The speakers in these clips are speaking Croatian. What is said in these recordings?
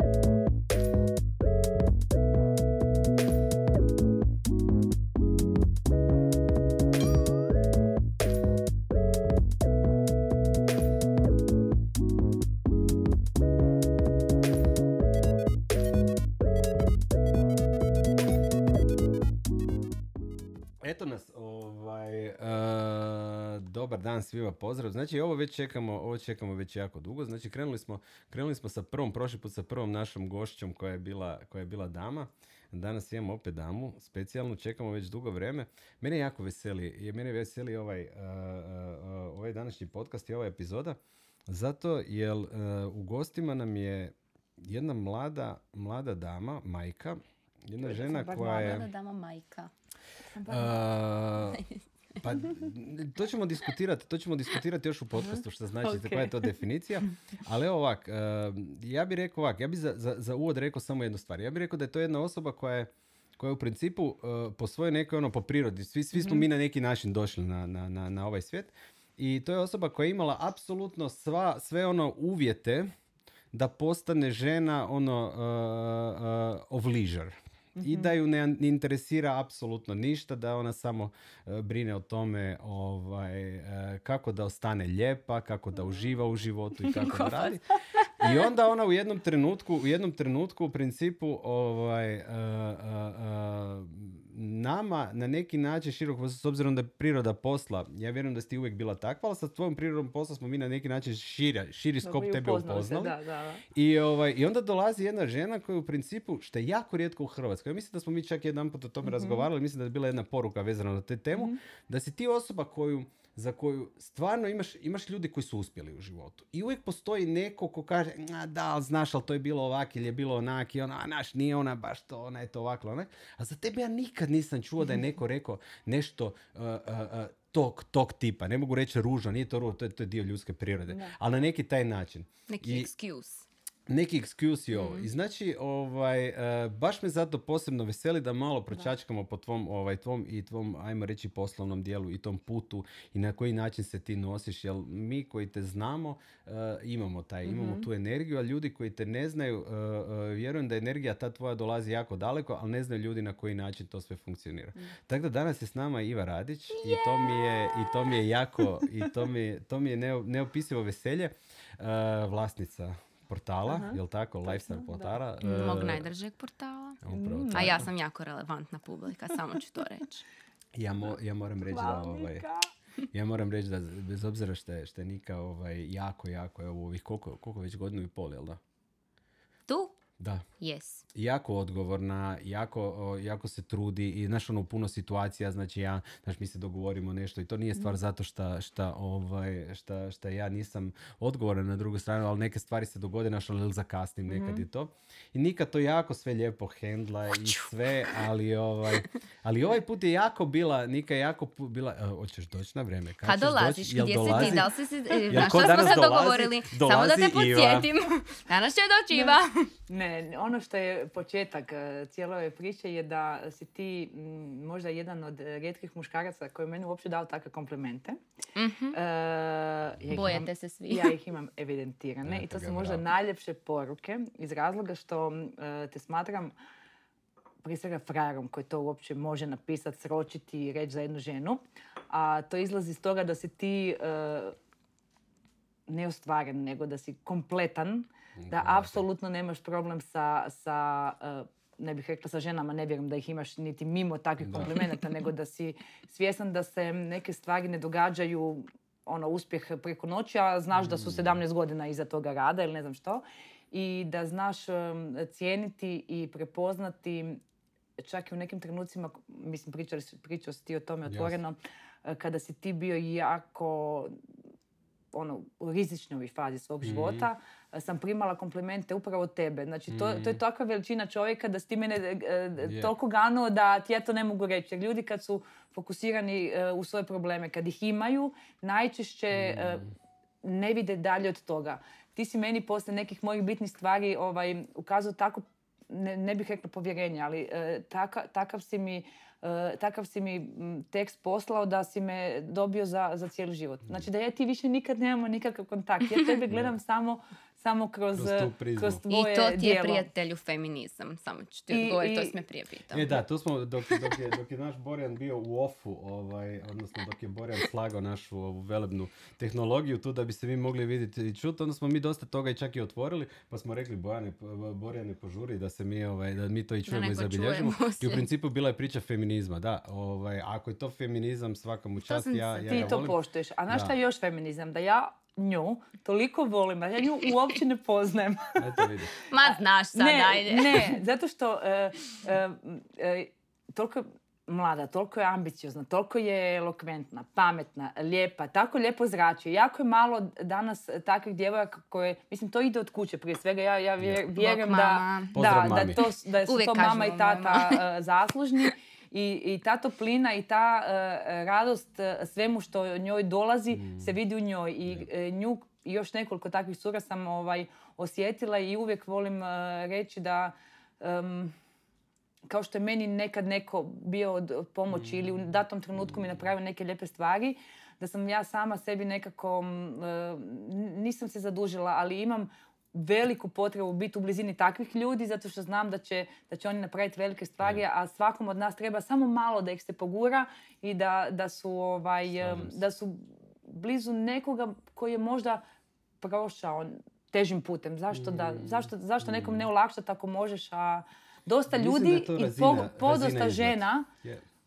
Eto dan svima, pozdrav. Znači ovo već čekamo, ovo čekamo već jako dugo. Znači krenuli smo, krenuli smo sa prvom, prošli put sa prvom našom gošćom koja je bila, koja je bila dama. Danas imamo opet damu, specijalnu, čekamo već dugo vrijeme. Mene jako veseli, je mene veseli ovaj, e, e, ovaj današnji podcast i ova epizoda, zato jer u gostima nam je jedna mlada, mlada dama, majka, jedna žena koja je... Mlada dama majka. Pa to ćemo diskutirati, to ćemo diskutirati još u podcastu što znači okay. koja je to definicija. Ali evo ovak, ja bih rekao ovak, ja bih za, za, za uvod rekao samo jednu stvar. Ja bih rekao da je to jedna osoba koja je koja je u principu po svojoj nekoj ono po prirodi, svi, svi smo mi na neki način došli na, na, na, na ovaj svijet i to je osoba koja je imala apsolutno sva, sve ono uvjete da postane žena ono uh, uh, of leisure i da ju ne interesira apsolutno ništa, da ona samo e, brine o tome ovaj, e, kako da ostane lijepa, kako da uživa u životu i kako da radi. I onda ona u jednom trenutku, u jednom trenutku u principu ovaj, uh, nama na neki način široko, s obzirom da je priroda posla, ja vjerujem da si ti uvijek bila takva, ali sa tvojom prirodom posla smo mi na neki način širi, širi skop tebe upoznali. da, da. I, ovaj, I onda dolazi jedna žena koja u principu, što je jako rijetko u Hrvatskoj, ja mislim da smo mi čak jedan put o tome mm razgovarali, mislim da je bila jedna poruka vezana na te temu, mhm. da si ti osoba koju za koju stvarno imaš, imaš ljudi koji su uspjeli u životu. I uvijek postoji neko ko kaže, a da, znaš, ali to je bilo ovak ili je bilo onak i ona, a naš, nije ona baš to, ona je to ovako, onak. A za tebe ja nikad nisam čuo da je neko rekao nešto uh, uh, uh, tog, tog tipa. Ne mogu reći ružno, nije to ružno, to je, to je dio ljudske prirode. Ali na neki taj način. Neki I, excuse neki excuse i ovo. I znači, ovaj, uh, baš me zato posebno veseli da malo pročačkamo po tvom, ovaj, tvom i tvom, ajmo reći, poslovnom dijelu i tom putu i na koji način se ti nosiš. Jer mi koji te znamo, uh, imamo taj, imamo mhm. tu energiju, a ljudi koji te ne znaju, uh, vjerujem da energija ta tvoja dolazi jako daleko, ali ne znaju ljudi na koji način to sve funkcionira. Mm. Tako da danas je s nama Iva Radić i to mi je, i to mi je jako, i to mi, to mi je neopisivo veselje. vlasnica portala, uh jel tako? Lifestyle portala. Mog uh, najdržeg portala. Mm. A ja sam jako relevantna publika, samo ću to reći. Ja, mo, ja moram reći da... Ovaj, ja moram reći da bez obzira što je, što je Nika ovaj, jako, jako, evo ovih koliko, koliko već godinu i pol, jel da? Tu? Da. Yes. Jako odgovorna, jako, jako se trudi i znaš ono puno situacija, znači ja, znaš mi se dogovorimo nešto i to nije stvar mm. zato što šta, ovaj, šta, šta ja nisam odgovoran na drugu stranu, ali neke stvari se dogode, znaš ono zakasnim nekad mm-hmm. i to. I nikad to jako sve lijepo hendla i sve, ali ovaj, ali ovaj put je jako bila, Nika je jako bila, uh, hoćeš doći na vrijeme? Kad dolaziš, doći? gdje dolazi? si ti, da li si smo se dogovorili? Samo da te podsjetim. Danas će doći Iva. Ne, ono što je početak e, cijele ove priče je da si ti možda jedan od rijetkih muškaraca koji je meni uopće dao takve komplimente. Mm-hmm. Uh, ja Bojete se svi. Ja ih imam evidentirane i to su možda najljepše poruke iz razloga što uh, te smatram prije svega frajerom koji to uopće može napisati, sročiti i reći za jednu ženu. A to izlazi iz toga da si ti uh, neostvaren, nego da si kompletan da apsolutno nemaš problem sa, sa eh, ne bih rekla sa ženama, ne vjerujem da ih imaš niti mimo takvih komplimenata, nego da si svjesan da se neke stvari ne događaju ono uspjeh preko noći, a znaš da su 17 mm. godina iza toga rada ili ne znam što. I da znaš cijeniti i prepoznati čak i u nekim trenucima, mislim pričao, si ti o tome otvoreno, eh, kada si ti bio jako ono, u rizičnoj fazi svog mm života, sam primala komplimente upravo od tebe. Znači, to, to je mm. takva veličina čovjeka da si ti mene uh, toliko ganuo da ti ja to ne mogu reći. Jer ljudi kad su fokusirani e, u svoje probleme, kad ih imaju, najčešće mm. ne vide dalje od toga. Ti si meni posle nekih mojih bitnih stvari ovaj, ukazao tako, ne, ne bih rekla povjerenje, ali taka, takav si mi E, takav si mi tekst poslao da si me dobio za, za cijeli život. Znači da ja ti više nikad nemamo nikakav kontakt. Ja tebe gledam samo samo kroz, kroz, tvoje I to ti je prijatelju feminizam, samo ću ti odgovoriti, to si me prije pitao. E da, tu smo, dok, dok, je, dok je naš Borjan bio u ofu, ovaj, odnosno dok je Borjan slagao našu ovu velebnu tehnologiju tu da bi se mi mogli vidjeti i čuti, onda smo mi dosta toga i čak i otvorili, pa smo rekli Bojane, Borjane požuri da se mi, ovaj, da mi to i čujemo i zabilježimo. I u principu bila je priča feminizma, da, ovaj, ako je to feminizam svaka mu čast, ja, ja Ti to poštuješ. A znaš šta je još feminizam? Da ja nju toliko volim, a ja nju uopće ne poznajem. Ma znaš sad, ne, ajde. Ne, zato što uh, uh, uh, toliko mlada, toliko je ambiciozna, toliko je elokventna, pametna, lijepa, tako lijepo zrači. Jako je malo danas takvih djevojaka koje, mislim, to ide od kuće prije svega. Ja, ja vjerujem da, da, da, to, da su to mama i tata zaslužni. I, i ta toplina i ta uh, radost uh, svemu što njoj dolazi mm. se vidi u njoj. I uh, nju još nekoliko takvih sura sam ovaj, osjetila i uvijek volim reći da um, kao što je meni nekad neko bio od pomoći ili u mm. datom trenutku mi napravio neke lijepe stvari, da sam ja sama sebi nekako, nisam se zadužila, ali imam veliku potrebu biti u blizini takvih ljudi zato što znam da će, da će oni napraviti velike stvari, a svakom od nas treba samo malo da ih se pogura i da, da, su, ovaj, da su blizu nekoga koji je možda prošao težim putem. Zašto, da, mm. zašto, zašto nekom ne olakšati ako možeš, a dosta ljudi i podosta žena,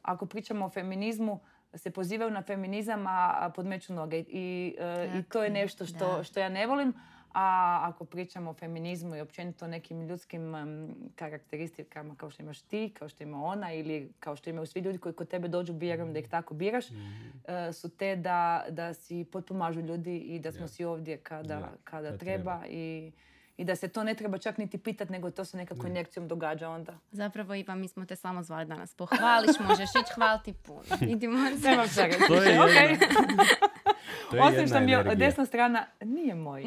ako pričamo o feminizmu, se pozivaju na feminizam, a podmeću noge. I, e, i to je nešto što, što ja ne volim. A ako pričamo o feminizmu i općenito nekim ljudskim karakteristikama kao što imaš ti, kao što ima ona ili kao što imaju svi ljudi koji kod tebe dođu, vjerujem da ih tako biraš, mhm. e, su te da, da si potpomažu ljudi i da smo si ovdje kada, kada treba. I, i da se to ne treba čak niti pitati, nego to se nekako injekcijom događa onda. Zapravo, Iva, mi smo te samo zvali danas pohvališ, možeš ići hvaliti puno. Idimo se. Nemam čega. To je Osim što mi je desna strana, nije moj.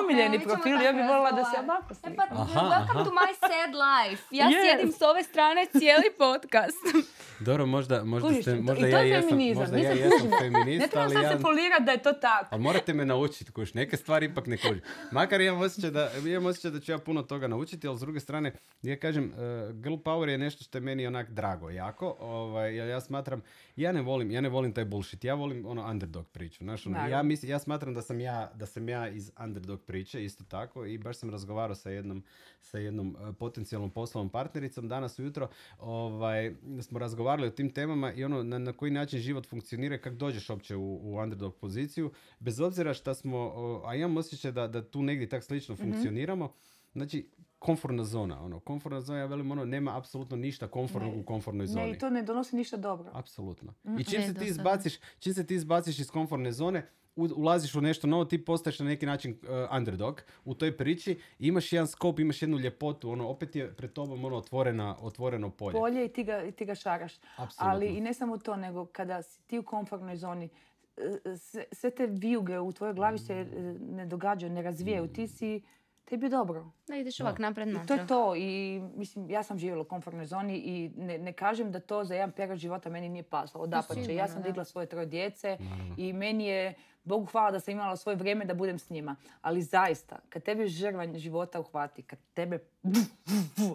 Omiljeni profil, ja bih volila da se ovako slika. E pa, welcome to my sad life. Ja sjedim s ove strane cijeli podcast. Dobro, možda, možda ste, možda ja jesam, možda ja jesam feminist, Ne treba sad se polirati da je to tako. Ali morate me naučiti, kuš, neke stvari ipak ne kuži. Makar imam osjećaj da, imam osjećaj da ću ja puno toga naučiti, ali s druge strane, ja kažem, uh, girl power je nešto što je meni onak drago, jako. Ovaj, ja, ja smatram, ja ne volim, ja ne volim taj bullshit, ja volim ono underdog priču. Znaš, ono, ja, mislim, ja smatram da sam ja, da sam ja iz underdog priče, isto tako, i baš sam razgovarao sa jednom, sa jednom uh, potencijalnom poslovnom partnericom danas ujutro, ovaj, smo razgovarali o tim temama i ono, na, na koji način život funkcionira, kako dođeš uopće u, u underdog poziciju, bez obzira što smo, a imam osjećaj da, da tu negdje tak slično mm funkcioniramo, znači, komfortna zona. Ono, komfortna zona, ja velim, ono, nema apsolutno ništa komfortnog u komfornoj zoni. Ne, i to ne donosi ništa dobro. Apsolutno. I čim se, ti izbaciš, čim se ti izbaciš iz komfortne zone, ulaziš u nešto novo, ti postaješ na neki način uh, underdog u toj priči, imaš jedan skop, imaš jednu ljepotu, ono, opet je pred tobom ono otvorena, otvoreno polje. Polje i ti ga, i ti ga šaraš. Absolutno. Ali i ne samo to, nego kada si ti u komfortnoj zoni, e, sve, te vijuge u tvojoj glavi se e, ne događaju, ne razvijaju. Ti si tebi je dobro. Da ideš ovak napred To je to i mislim, ja sam živjela u komfortnoj zoni i ne, ne kažem da to za jedan period života meni nije pasalo. Dapače, ja sam digla svoje troje djece i meni je, Bogu hvala da sam imala svoje vrijeme da budem s njima. Ali zaista, kad tebi žrvanj života uhvati, kad tebe...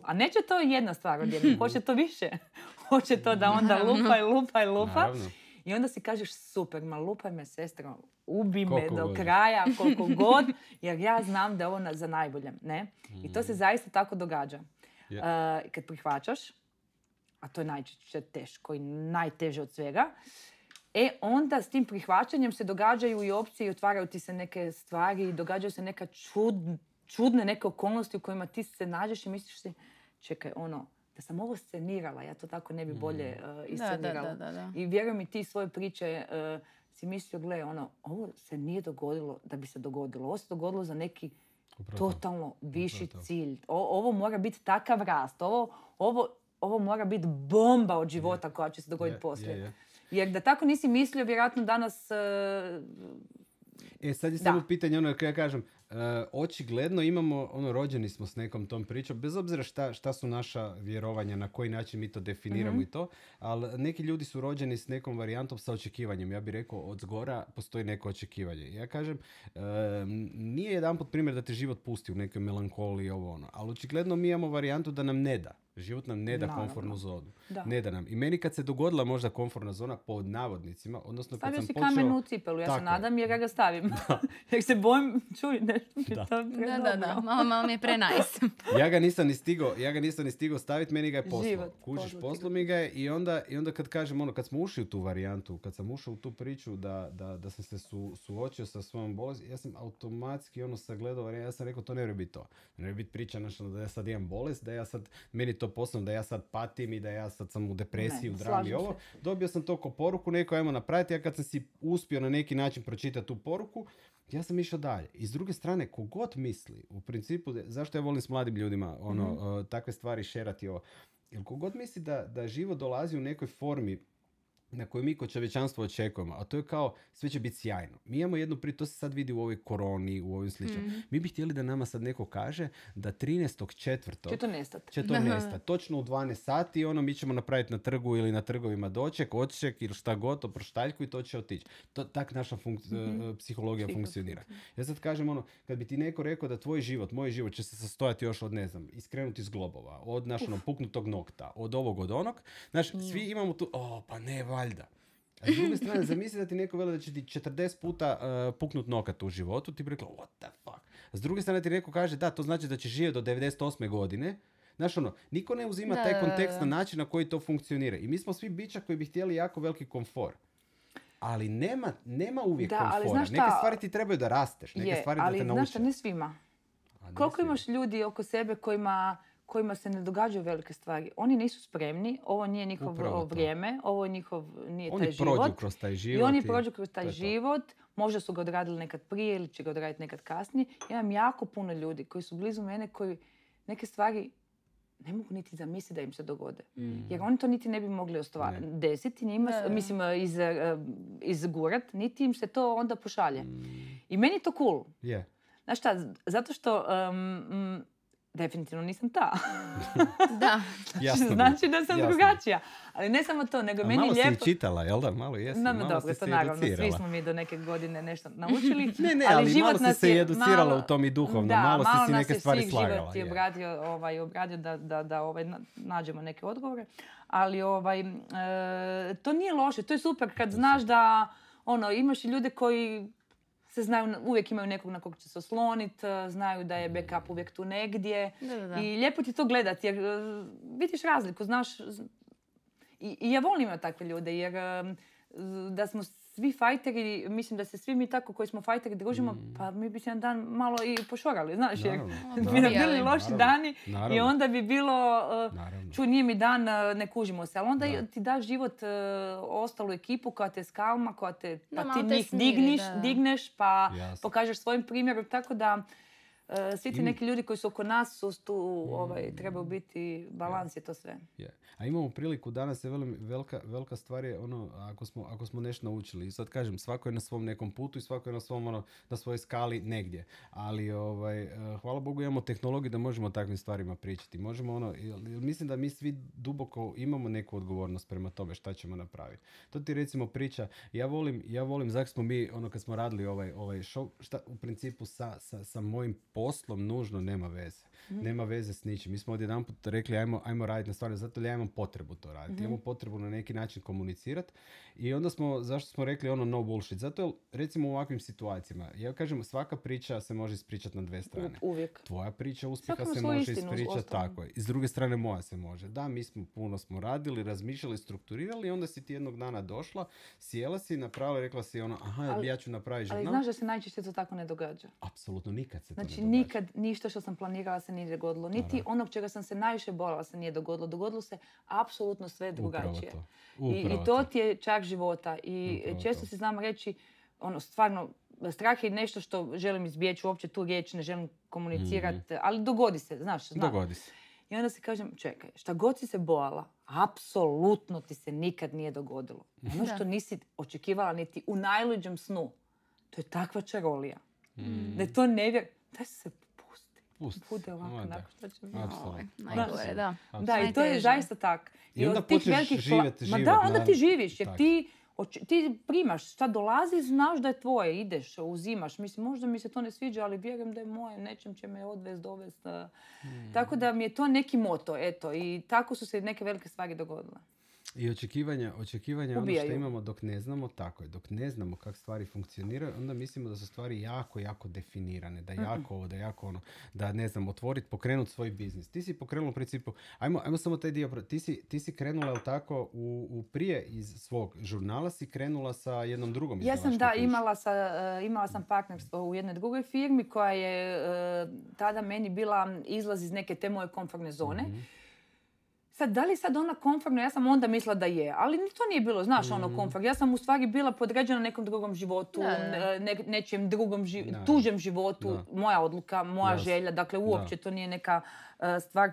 A neće to jedna stvar odjedno, hoće to više. hoće to da onda lupa i lupa i lupa. I onda si kažeš, super, ma lupaj me, sestro, ubi me do kraja, koliko god, jer ja znam da je ovo za najbolje. Ne? I to se mm. zaista tako događa. Uh, kad prihvaćaš, a to je najčešće teško i najteže od svega, e onda s tim prihvaćanjem se događaju i opcije i otvaraju ti se neke stvari i događaju se neka čudne neke okolnosti u kojima ti se nađeš i misliš si, čekaj, ono, da sam ovo scenirala, ja to tako ne bi bolje uh, iscenirala. Da, da, da, I vjerujem mi ti svoje priče uh, si mislio, gle, ono, ovo se nije dogodilo da bi se dogodilo. Ovo se dogodilo za neki totalno viši cilj. ovo mora biti takav rast. Ovo, ovo, ovo mora biti bomba od života koja će se dogoditi poslije. Jer da tako nisi mislio, vjerojatno danas... Uh, e, sad je samo pitanje, ono, ja kažem, očigledno imamo, ono, rođeni smo s nekom tom pričom, bez obzira šta, šta su naša vjerovanja, na koji način mi to definiramo mm i to, ali neki ljudi su rođeni s nekom varijantom sa očekivanjem. Ja bih rekao, od zgora postoji neko očekivanje. Ja kažem, e, nije jedan put primjer da te život pusti u nekoj melankoliji ovo ono, ali očigledno mi imamo varijantu da nam ne da. Život nam ne da Naravno. komfortnu zonu. Da. Ne da nam. I meni kad se dogodila možda komfortna zona pod navodnicima, odnosno Stavio kad sam si počeo... kamen u cipelu, ja se nadam jer ja ga stavim. jer se bojim, čuj, nešto mi da. to Da, da, da, malo, malo mi je pre nice. ja ga nisam ni stigao, ja ga nisam ni stigao staviti, meni ga je poslao. Život, Kužiš, poslao mi ga je i onda, i onda kad kažem ono, kad smo ušli u tu varijantu, kad sam ušao u tu priču da, da, da sam se su, suočio sa svojom bolesti, ja sam automatski ono sagledao, ja sam rekao to ne biti to. Ne može biti priča nešto da ja sad imam bolest, da ja sad, meni to poslovno, da ja sad patim i da ja sad sam u depresiji, u drami ovo. Dobio sam to ko poruku, neko ajmo napraviti, ja kad sam si uspio na neki način pročitati tu poruku, ja sam išao dalje. I s druge strane, kogod misli, u principu, zašto ja volim s mladim ljudima ono, mm takve stvari šerati ovo, jer kogod misli da, da život dolazi u nekoj formi na koju mi kod čovječanstva očekujemo, a to je kao sve će biti sjajno. Mi imamo jednu pri, to se sad vidi u ovoj koroni, u ovim sličnim. mm Mi bi htjeli da nama sad neko kaže da 13. četvrtog će to nestati. Će to nestati. Točno u 12 sati, ono mi ćemo napraviti na trgu ili na trgovima doček, odček ili šta god, oproštaljku i to će otići. To, tak naša mm psihologija funkcionira. Ja sad kažem ono, kad bi ti neko rekao da tvoj život, moj život će se sastojati još od, ne znam, iskrenuti s globova, od našeg ono, puknutog nokta, od ovog, od onog. Znaš, svi imamo tu, o, pa ne, valjda. A s druge strane, zamisli da ti neko veli da će ti 40 puta uh, puknut nokat u životu, ti bi rekla, what the fuck. A s druge strane ti neko kaže, da, to znači da će živjeti do 98. godine, Znaš ono, niko ne uzima taj kontekst na način na koji to funkcionira. I mi smo svi bića koji bi htjeli jako veliki komfor. Ali nema, nema uvijek da, komfora. Ali znaš šta, Neke stvari ti trebaju da rasteš. Neke je, stvari da te nauče. Ali znaš šta, ne svima. Koliko imaš ljudi oko sebe kojima kojima se ne događaju velike stvari. Oni nisu spremni, ovo nije njihovo vrijeme, ovo njihov, nije oni taj život. Prođu kroz taj život. I oni prođu kroz taj život. Možda su ga odradili nekad prije ili će ga odraditi nekad kasnije. Ja imam jako puno ljudi koji su blizu mene koji neke stvari ne mogu niti zamisliti da im se dogode. Mm. Jer oni to niti ne bi mogli ostvariti. Desiti njima, mislim, iz, uh, izgurat, niti im se to onda pošalje. Mm. I meni je to cool. Yeah. Znaš šta, zato što um, definitivno nisam ta. da. Jasno znači da sam jasno. drugačija. Ali ne samo to, nego A meni malo lijepo... Malo si čitala, jel da? Malo jesi. No, no, dobro, to naravno. Svi smo mi do neke godine nešto naučili. ne, ne, ali, ali život malo si se educirala malo, u tom i duhovno. Da, malo, malo si si neke stvari slagala. život je obradio, ovaj, obradio da, da, da ovaj, nađemo neke odgovore. Ali ovaj, e, to nije loše. To je super kad znaš da ono, imaš i ljude koji se znaju, uvijek imaju nekog na kog će se osloniti, e, znaju da je backup uvijek tu negdje. I lijepo ti to gledati jer e, vidiš razliku, znaš. I, i ja volim imati takve ljude jer e, da smo svi fajteri, mislim da se svi mi tako koji smo fajteri družimo, mm. pa mi bi se jedan dan malo i pošorali, znaš, jer bi nam bili loši dani i onda bi bilo, uh, čuj, nije mi dan, uh, ne kužimo se, ali onda ti daš život uh, ostalu ekipu koja te skalma, koja te, pa ti njih digniš, digneš, pa pokažeš svojim primjerom, tako da svi ti neki ljudi koji su oko nas su tu, ovaj, trebaju biti, balans je to sve. A imamo priliku danas je velika, velika stvar je ono ako smo, ako smo nešto naučili. I sad kažem, svako je na svom nekom putu i svako je na svom ono, na svojoj skali negdje. Ali ovaj, eh, hvala Bogu imamo tehnologiju da možemo o takvim stvarima pričati. Možemo ono, mislim da mi svi duboko imamo neku odgovornost prema tome šta ćemo napraviti. To ti recimo priča, ja volim, ja volim, zak smo mi, ono kad smo radili ovaj, ovaj show, šta u principu sa, sa, sa mojim poslom nužno nema veze. Mhm. Nema veze s ničim. Mi smo odjedan put rekli ajmo, ajmo raditi na stvari, zato ja imam potrebu to raditi. mm Imamo potrebu na neki način komunicirati. I onda smo, zašto smo rekli ono no bullshit? Zato recimo u ovakvim situacijama, ja kažem svaka priča se može ispričati na dve strane. Uvijek. Tvoja priča uspjeha se može ispričati tako. I s druge strane moja se može. Da, mi smo puno smo radili, razmišljali, strukturirali i onda si ti jednog dana došla, sjela si, napravila i rekla si ono, aha, ali, ja ću napraviti žurnal. Ali znaš da se najčešće to tako ne događa? Apsolutno nikad se znači, to ne događa. nikad ništa što sam planirala se nije dogodilo. Niti onog čega sam se najviše borala se nije dogodilo. Dogodilo se apsolutno sve drugačije. I, I to ti je čak života. I često se znam reći, ono, stvarno, strah je nešto što želim izbjeći, uopće tu riječ ne želim komunicirati, mhm. ali dogodi se, znaš, znam. Dogodi se. I onda se kažem, čekaj, šta god si se bojala, apsolutno ti se nikad nije dogodilo. Ono što nisi očekivala niti u najluđem snu, to je takva čarolija. Mm. Da je to nevjer... daj se pusti. Bude ovako, onako što će biti. Najgore, da. Da, i to je zaista tak. I, onda počneš živjeti život. Ma da, onda ti živiš, jer ti ti primaš, šta dolazi, znaš da je tvoje, ideš, uzimaš. Mislim, možda mi se to ne sviđa, ali vjerujem da je moje, nečem će me odvest, dovest. Hmm. Tako da mi je to neki moto, eto. I tako su se neke velike stvari dogodile. I očekivanja, očekivanja ono što imamo dok ne znamo, tako je, dok ne znamo kako stvari funkcioniraju, onda mislimo da su stvari jako, jako definirane, da jako ovo, da jako ono, da ne znam, otvoriti, pokrenuti svoj biznis. Ti si pokrenula u principu, ajmo, ajmo samo taj dio, ti si, ti si krenula, jel tako, u, u prije iz svog žurnala si krenula sa jednom drugom Ja sam, da, imala, sa, uh, imala sam partnerstvo u jednoj drugoj firmi koja je uh, tada meni bila izlaz iz neke te moje komfortne zone. Mhm. Sad, da li sad ona komfortna, ja sam onda mislila da je, ali to nije bilo, znaš, ono mm. komfort. Ja sam u stvari bila podređena nekom drugom životu, ne, nečijem drugom, tužem životu, moja odluka, moja želja, dakle uopće to nije neka e, stvar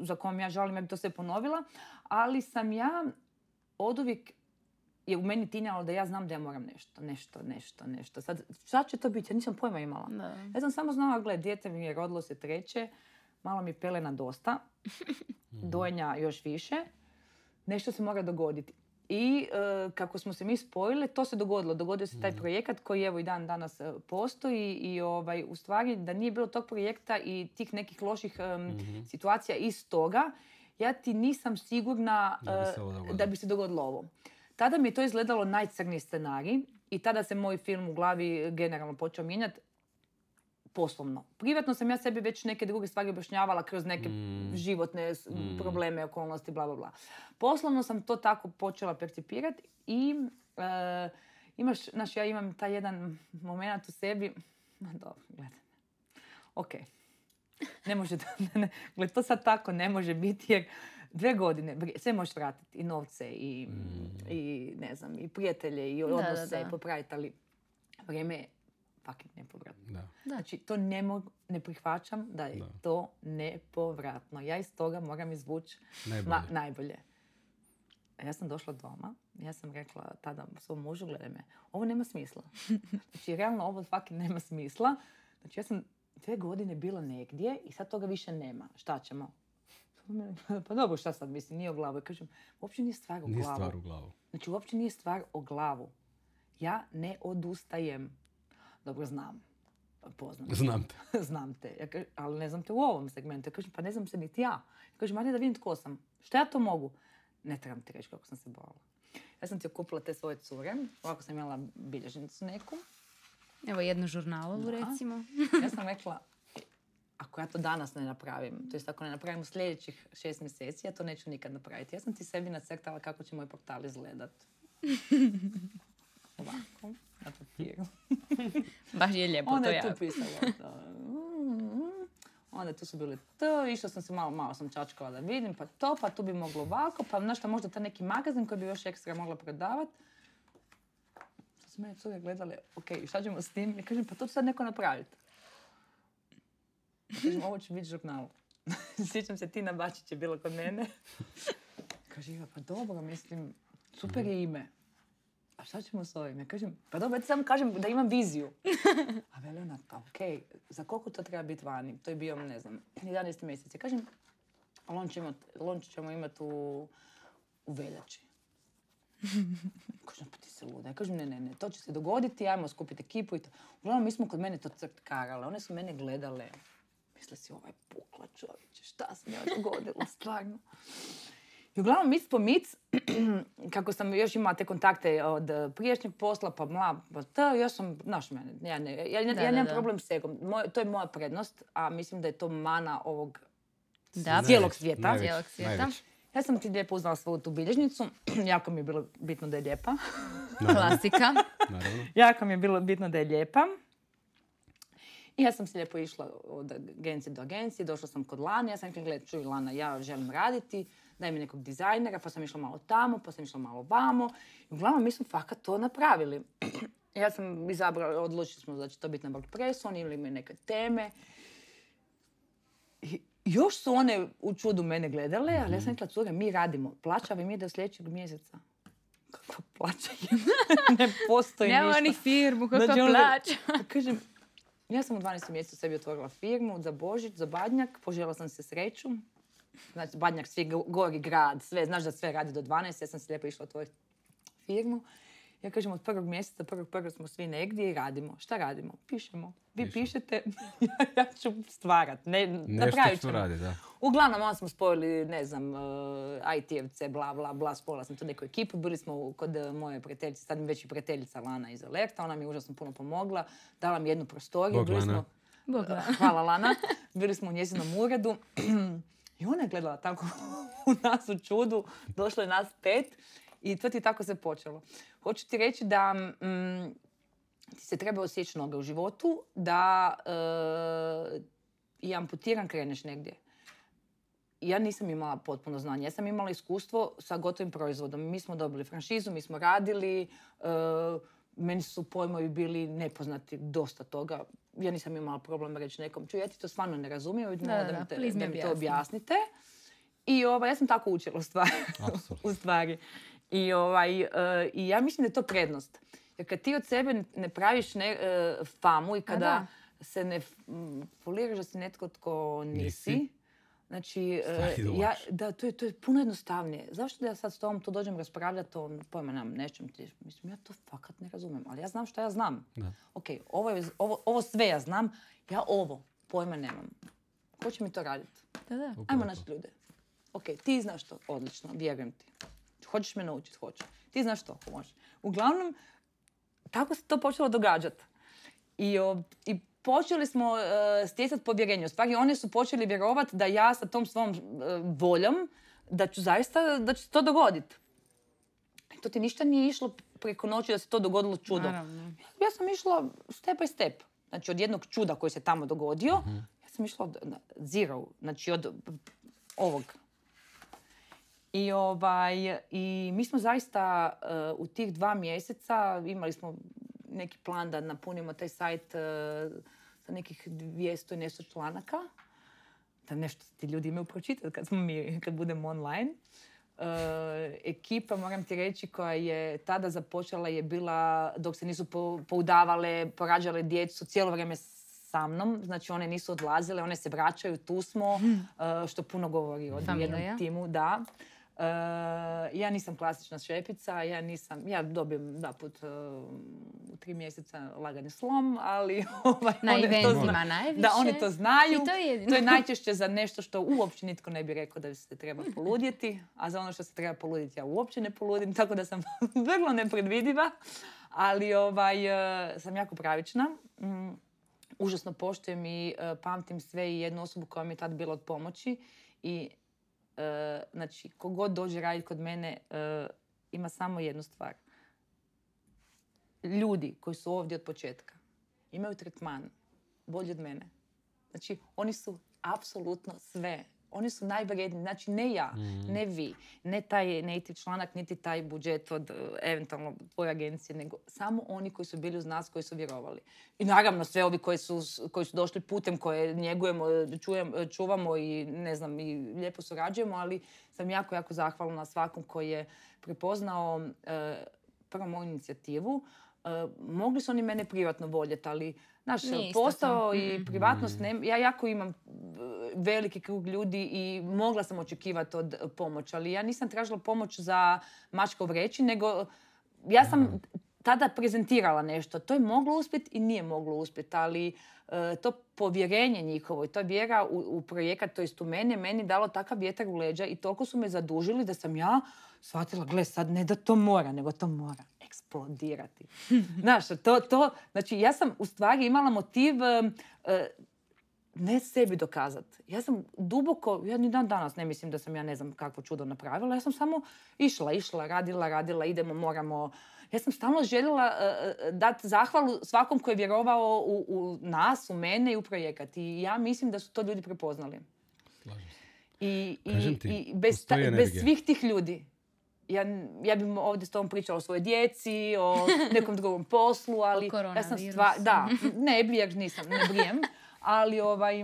za kojom ja žalim, ja bi to sve ponovila, ali sam ja od uvijek je u meni tinjalo da ja znam da ja moram nešto, nešto, nešto, nešto. Sad, šta će to biti? Ja nisam pojma imala. Ja sam samo znala, gled, dijete mi je rodilo se treće, malo mi pelena dosta, mhm. dojenja još više, nešto se mora dogoditi. I e, kako smo se mi spojili, to se dogodilo. Dogodio se taj mhm. projekat koji evo i dan danas e, postoji i ovaj, u stvari da nije bilo tog projekta i tih nekih loših mhm. situacija iz toga, ja ti nisam sigurna da bi se dogodilo ovo. Tada mi je to izgledalo najcrniji scenarij i tada se moj film u glavi generalno počeo mijenjati poslovno. Privatno sam ja sebi već neke druge stvari objašnjavala kroz neke mm. životne mm. probleme, okolnosti, bla, bla, bla. Poslovno sam to tako počela percipirati i uh, imaš, znaš, ja imam taj jedan moment u sebi, dobro, gledaj, ok, ne može, ne, ne, to sad tako ne može biti jer dve godine, sve možeš vratiti, i novce, i, mm. i ne znam, i prijatelje, i odnose, i popraviti, ali vrijeme je fucking nepovratno. Da. Znači, to ne, mogu, ne prihvaćam da je to nepovratno. Ja iz toga moram izvući najbolje. najbolje. Ja sam došla doma, ja sam rekla tada svom mužu, gledaj me, ovo nema smisla. Znači, realno ovo fucking nema smisla. Znači, ja sam dve godine bila negdje i sad toga više nema. Šta ćemo? Pa dobro, šta sad mislim, nije o glavu. kažem, uopće nije stvar o glavu. Nije stvar o glavu. Znači, uopće nije stvar o glavu. Ja ne odustajem. Dobro, znam. Poznam. Znam te. znam te. Ja ali ne znam te u ovom segmentu. Ja kažem, pa ne znam se niti ja. Ja kažem, ajde da vidim tko sam. Šta ja to mogu? Ne trebam ti reći kako sam se bojala. Ja sam ti okupila te svoje cure. Ovako sam imala bilježnicu neku. Evo jednu žurnalovu, recimo. ja sam rekla, ako ja to danas ne napravim, to jest ako ne napravim u sljedećih šest mjeseci, ja to neću nikad napraviti. Ja sam ti sebi nacrtala kako će moj portal izgledat. Ovako na papiru. Baš je lijepo Onda to je tu pisalo. Onda tu su bili to, išla sam se malo, malo sam čačkala da vidim, pa to, pa tu bi moglo ovako, pa nešto možda ta neki magazin koji bi još ekstra mogla prodavati. Sad su mene cure gledale, ok, šta ćemo s tim? I kažem, pa to će sad neko napraviti. Kažem, ovo će biti žurnal. Sjećam se, Tina Bačić je bila kod mene. Kaže, pa dobro, mislim, super je ime a šta ćemo s ovim? Ja kažem, pa dobro, ja samo kažem da imam viziju. A veli ona, pa okej, za koliko to treba biti vani? To je bio, ne znam, 11. mjesec. Ja kažem, launch ćemo imati u, u veljači. kažem, pa ti se luda. Ja kažem, ne, ne, ne, to će se dogoditi, ajmo skupiti ekipu i to. Uglavnom, mi smo kod mene to crtkarale. One su mene gledale. Misle si, ovaj pukla čovječe, šta se njoj dogodilo, stvarno. I uglavnom, mic po mic, kako sam još imala te kontakte od prijašnjeg posla, pa mla, pa to, još sam, znaš mene, ja, ne, ja, ja, nemam problem s egom. to je moja prednost, a mislim da je to mana ovog da. cijelog svijeta. cijelog svijeta. Ja sam ti lijepo uznala svoju tu bilježnicu. jako mi je bilo bitno da je lijepa. Klasika. jako mi je bilo bitno da je lijepa. I ja sam se lijepo išla od agencije do agencije, došla sam kod Lana, ja sam rekla, gledaj, čuj Lana, ja želim raditi, daj mi nekog dizajnera, pa sam išla malo tamo, pa sam išla malo vamo. I uglavnom mi smo fakat to napravili. ja sam izabrala, odlučili smo da će to biti na WordPressu, oni imaju neke teme. I još su one u čudu mene gledale, ali ja sam rekla, cure, mi radimo, plaća ide do sljedećeg mjeseca. Kako plaća? ne postoji Nema ništa. ni firmu, kako znači, plaća. Kažem, Ja sam u 12. mjesecu sebi otvorila firmu za Božić, za Badnjak, poželjela sam se sreću. Znači, Badnjak, svi gori grad, sve, znaš da sve radi do 12, ja sam se lijepo išla otvoriti firmu. Ja kažem, od prvog mjeseca, prvog prvog smo svi negdje i radimo. Šta radimo? Pišemo. Vi pišete, ja ću stvarat. Ne, napravit ćemo. Radi, da. Uglavnom, onda smo spojili, ne znam, uh, IT-evce, bla, bla, bla, spojila sam tu neku ekipu. Bili smo kod uh, moje prijateljice, sad mi već i prijateljica Lana iz Alerta. Ona mi je užasno puno pomogla. Dala mi jednu prostoriju. Bog Bili Lana. Smo, hvala Lana. Bili smo u njezinom uredu. I ona je gledala tako u nas u čudu. Došlo je nas pet. I to ti tako se počelo. Hoću ti reći da mm, ti se treba osjeći noge u životu, da e, i amputiran kreneš negdje. Ja nisam imala potpuno znanje. Ja sam imala iskustvo sa gotovim proizvodom. Mi smo dobili franšizu, mi smo radili, e, meni su pojmovi bili nepoznati dosta toga. Ja nisam imala problem reći nekom, čuj, ja ti to stvarno ne razumijem, da, da, da, da, mi to objasnite. I ovaj, ja sam tako učila stvari, u stvari. I, ovaj, uh, I ja mislim da je to prednost. Jer kad ti od sebe ne praviš ne, uh, famu i kada se ne foliraš da si netko tko nisi, Znači, uh, ja, da, to je, to je puno jednostavnije. Zašto da ja sad s tobom to dođem raspravljati o pojma nam nečem ti? Mislim, ja to fakat ne razumijem, ali ja znam što ja znam. Da. Ok, ovo, je, ovo, ovo sve ja znam, ja ovo pojma nemam. Ko će mi to raditi? Da, da. Ajmo naći ljude. Ok, ti znaš to, odlično, vjerujem ti. Hoćeš me naučiti? Hoću. Ti znaš što? Može. Uglavnom, tako se to počelo događati. I, i počeli smo uh, stjecati povjerenje. U stvari, oni su počeli vjerovati da ja sa tom svom uh, voljom, da ću zaista, da će se to dogoditi. To ti ništa nije išlo preko noći da se to dogodilo čudo. Ja sam išla step by step. Znači, od jednog čuda koji se tamo dogodio, mhm. ja sam išla od zero. Znači, od ovog i, ovaj, I mi smo zaista uh, u tih dva mjeseca imali smo neki plan da napunimo taj sajt uh, sa nekih 200 i nešto članaka. Da nešto ti ljudi imaju pročitati kad, smo mi, kad budemo online. Uh, ekipa, moram ti reći, koja je tada započela je bila, dok se nisu poudavale, porađale djecu, cijelo vrijeme sa mnom. Znači, one nisu odlazile, one se vraćaju, tu smo, hmm. što puno govori o jednom timu. Da. Uh, ja nisam klasična šepica, ja nisam, ja dobijem da put uh, u tri mjeseca lagani slom, ali ovaj, Na one to zna, najviše. Da, oni to znaju. To, je... to je najčešće za nešto što uopće nitko ne bi rekao da se treba poludjeti, a za ono što se treba poludjeti ja uopće ne poludim, tako da sam vrlo nepredvidiva, ali ovaj, uh, sam jako pravična. Mm, užasno poštujem i pamtim sve i jednu osobu koja mi je tad bila od pomoći i E, znači, kogod dođe raditi kod mene, e, ima samo jednu stvar. Ljudi koji su ovdje od početka imaju tretman bolji od mene. Znači, oni su apsolutno sve oni su najvrijedniji. Znači, ne ja, mm. ne vi, ne taj native članak, niti taj budžet od e, eventualno tvoje agencije, nego samo oni koji su bili uz nas, koji su vjerovali. I naravno sve ovi koji su, koji su došli putem koje njegujemo, čujem, čuvamo i ne znam, i lijepo surađujemo, ali sam jako, jako zahvalna svakom koji je prepoznao uh, prvo moju inicijativu. Uh, mogli su oni mene privatno voljeti, ali Naš posao i privatnost, ne, ja jako imam veliki krug ljudi i mogla sam očekivati od pomoć, ali ja nisam tražila pomoć za mačko vreći, nego ja sam tada prezentirala nešto. To je moglo uspjeti i nije moglo uspjeti, ali e, to povjerenje njihovo i to vjera u, u projekat, to jest u mene, meni dalo takav vjetar u leđa i toliko su me zadužili da sam ja shvatila, gle sad ne da to mora, nego to mora eksplodirati. Znaš, to, to, znači ja sam u stvari imala motiv e, ne sebi dokazati. Ja sam duboko, ja ni dan danas ne mislim da sam ja ne znam kakvo čudo napravila. Ja sam samo išla, išla, radila, radila, idemo, moramo. Ja sam stalno željela uh, dati zahvalu svakom koji je vjerovao u, u, nas, u mene i u projekat. I ja mislim da su to ljudi prepoznali. I, i, i bez, bez svih tih ljudi ja, ja bih ovdje s tom pričala o svojoj djeci, o nekom drugom poslu, ali ja sam stva, da, ne jer nisam, ne brijem, ali ovaj,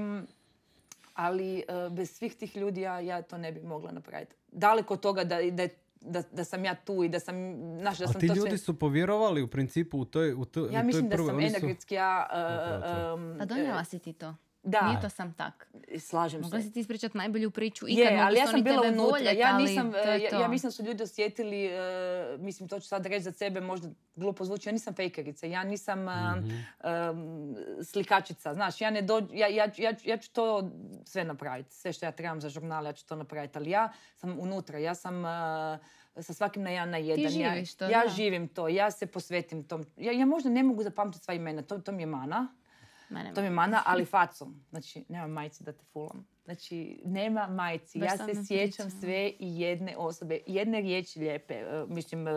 ali uh, bez svih tih ljudi ja, ja to ne bih mogla napraviti. Daleko od toga da, da je da, da sam ja tu i da sam, znaš, da A sam ti to ljudi sve... su povjerovali u principu u toj, u toj, Ja u mislim toj da prvoj, sam oni su- energetski, ja... Upravo uh, um, Pa donijela si ti to. Da, Nije to sam tak. slažem Mogla se. si ti ispričati najbolju priču Je, ikad, ali ja sam bila unutra. ja, nisam, to je ja, to. ja mislim da su ljudi osjetili, uh, mislim to ću sad reći za sebe, možda glupo zvuči, ja nisam fejkerica, ja nisam uh, Mhm. um, slikačica, znaš, ja, ne dođ, ja, ja, ja, ja ću to sve napraviti, sve što ja trebam za žurnal, ja ću to napraviti, ali ja sam unutra, ja sam uh, sa svakim na jedan na jedan. živiš to, ja, ja živim to, ja se posvetim tom. Ja, ja možda ne mogu zapamtiti sva imena, to, to mi je mana. Ma nema. To mi je mana, ali facom. Znači, nema majci da te fulam. Znači, nema majci. Baš ja se sjećam pričala. sve i jedne osobe, jedne riječi lijepe. e, Mislim, e,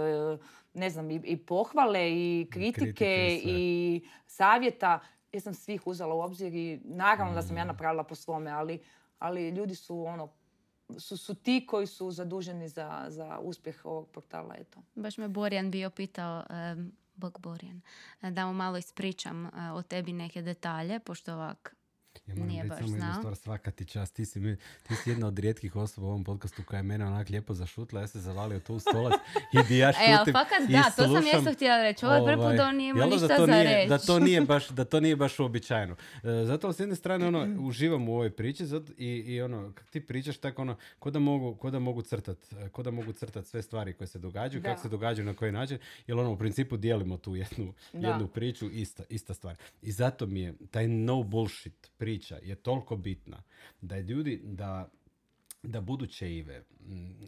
ne znam, i, i pohvale, i kritike, kritike i savjeta. Ja sam svih uzela u obzir i naravno da Mm. sam ja napravila po svome, ali, ali ljudi su ono, su, su ti koji su zaduženi za, za uspjeh ovog portala, eto. Baš me Borjan bio pitao, em, Bog Borjan, da mu malo ispričam e, o tebi neke detalje, pošto ovak Ja moram Nije reći samo jednu stvar, svaka ti čast. Ti si, mi- ti si jedna od rijetkih osoba u ovom podcastu koja je mene onak lijepo zašutla. Ja se zavalio tu u stolac i di ja E, šutim fakat i da, to sam isto htjela reći. Ovo je Ovaj, da on nije imao ništa da to za nije, reći. Da to nije baš, da to nije baš uobičajeno. E, zato s jedne strane ono, uživam u ovoj priči zato, i, i ono, kak ti pričaš tako ono, ko da mogu, ko da mogu crtat, e, ko da mogu crtat sve stvari koje se događaju, kako se događaju, na koji način, jer ono, u principu dijelimo tu jednu, Da. jednu priču, ista, ista stvar. I zato mi je taj no bullshit priča je toliko bitna da ljudi, da da buduće Ive,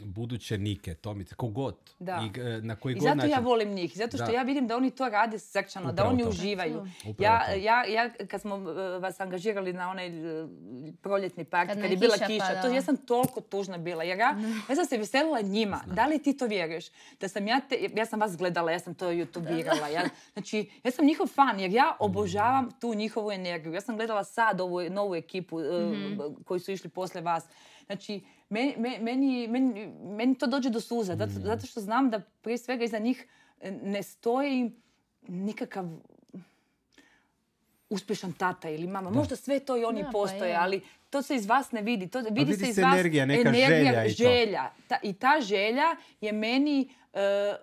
buduće Nike, Tomice, kogod, Da. i, e, na koji I god zato način. ja volim njih, zato što Da. ja vidim da oni to rade srčano, da oni to. uživaju. Upravo Ja, to. ja, ja, kad smo e, vas angažirali na onaj e, proljetni park, Kad kad, je bila kiša kiša, to, padala. ja sam toliko tužna bila, jer ja, ja sam se veselila njima. Da li ti to vjeruješ? Da sam ja, te, ja sam vas gledala, ja sam to youtubirala. Ja, znači, ja sam njihov fan, jer ja obožavam tu njihovu energiju. Ja sam gledala sad ovu novu ekipu e, koji su išli posle vas. Znači, meni, me- meni, meni, meni to dođe do suza, zato, zato što znam da prije svega iza njih ne stoji nikakav uspješan tata ili mama. Možda sve to i oni pa postoje, je. ali to se iz vas ne vidi. To vidi, vidi se iz vas energija, neka želja i to. želja. Ta- I ta želja je meni e, e,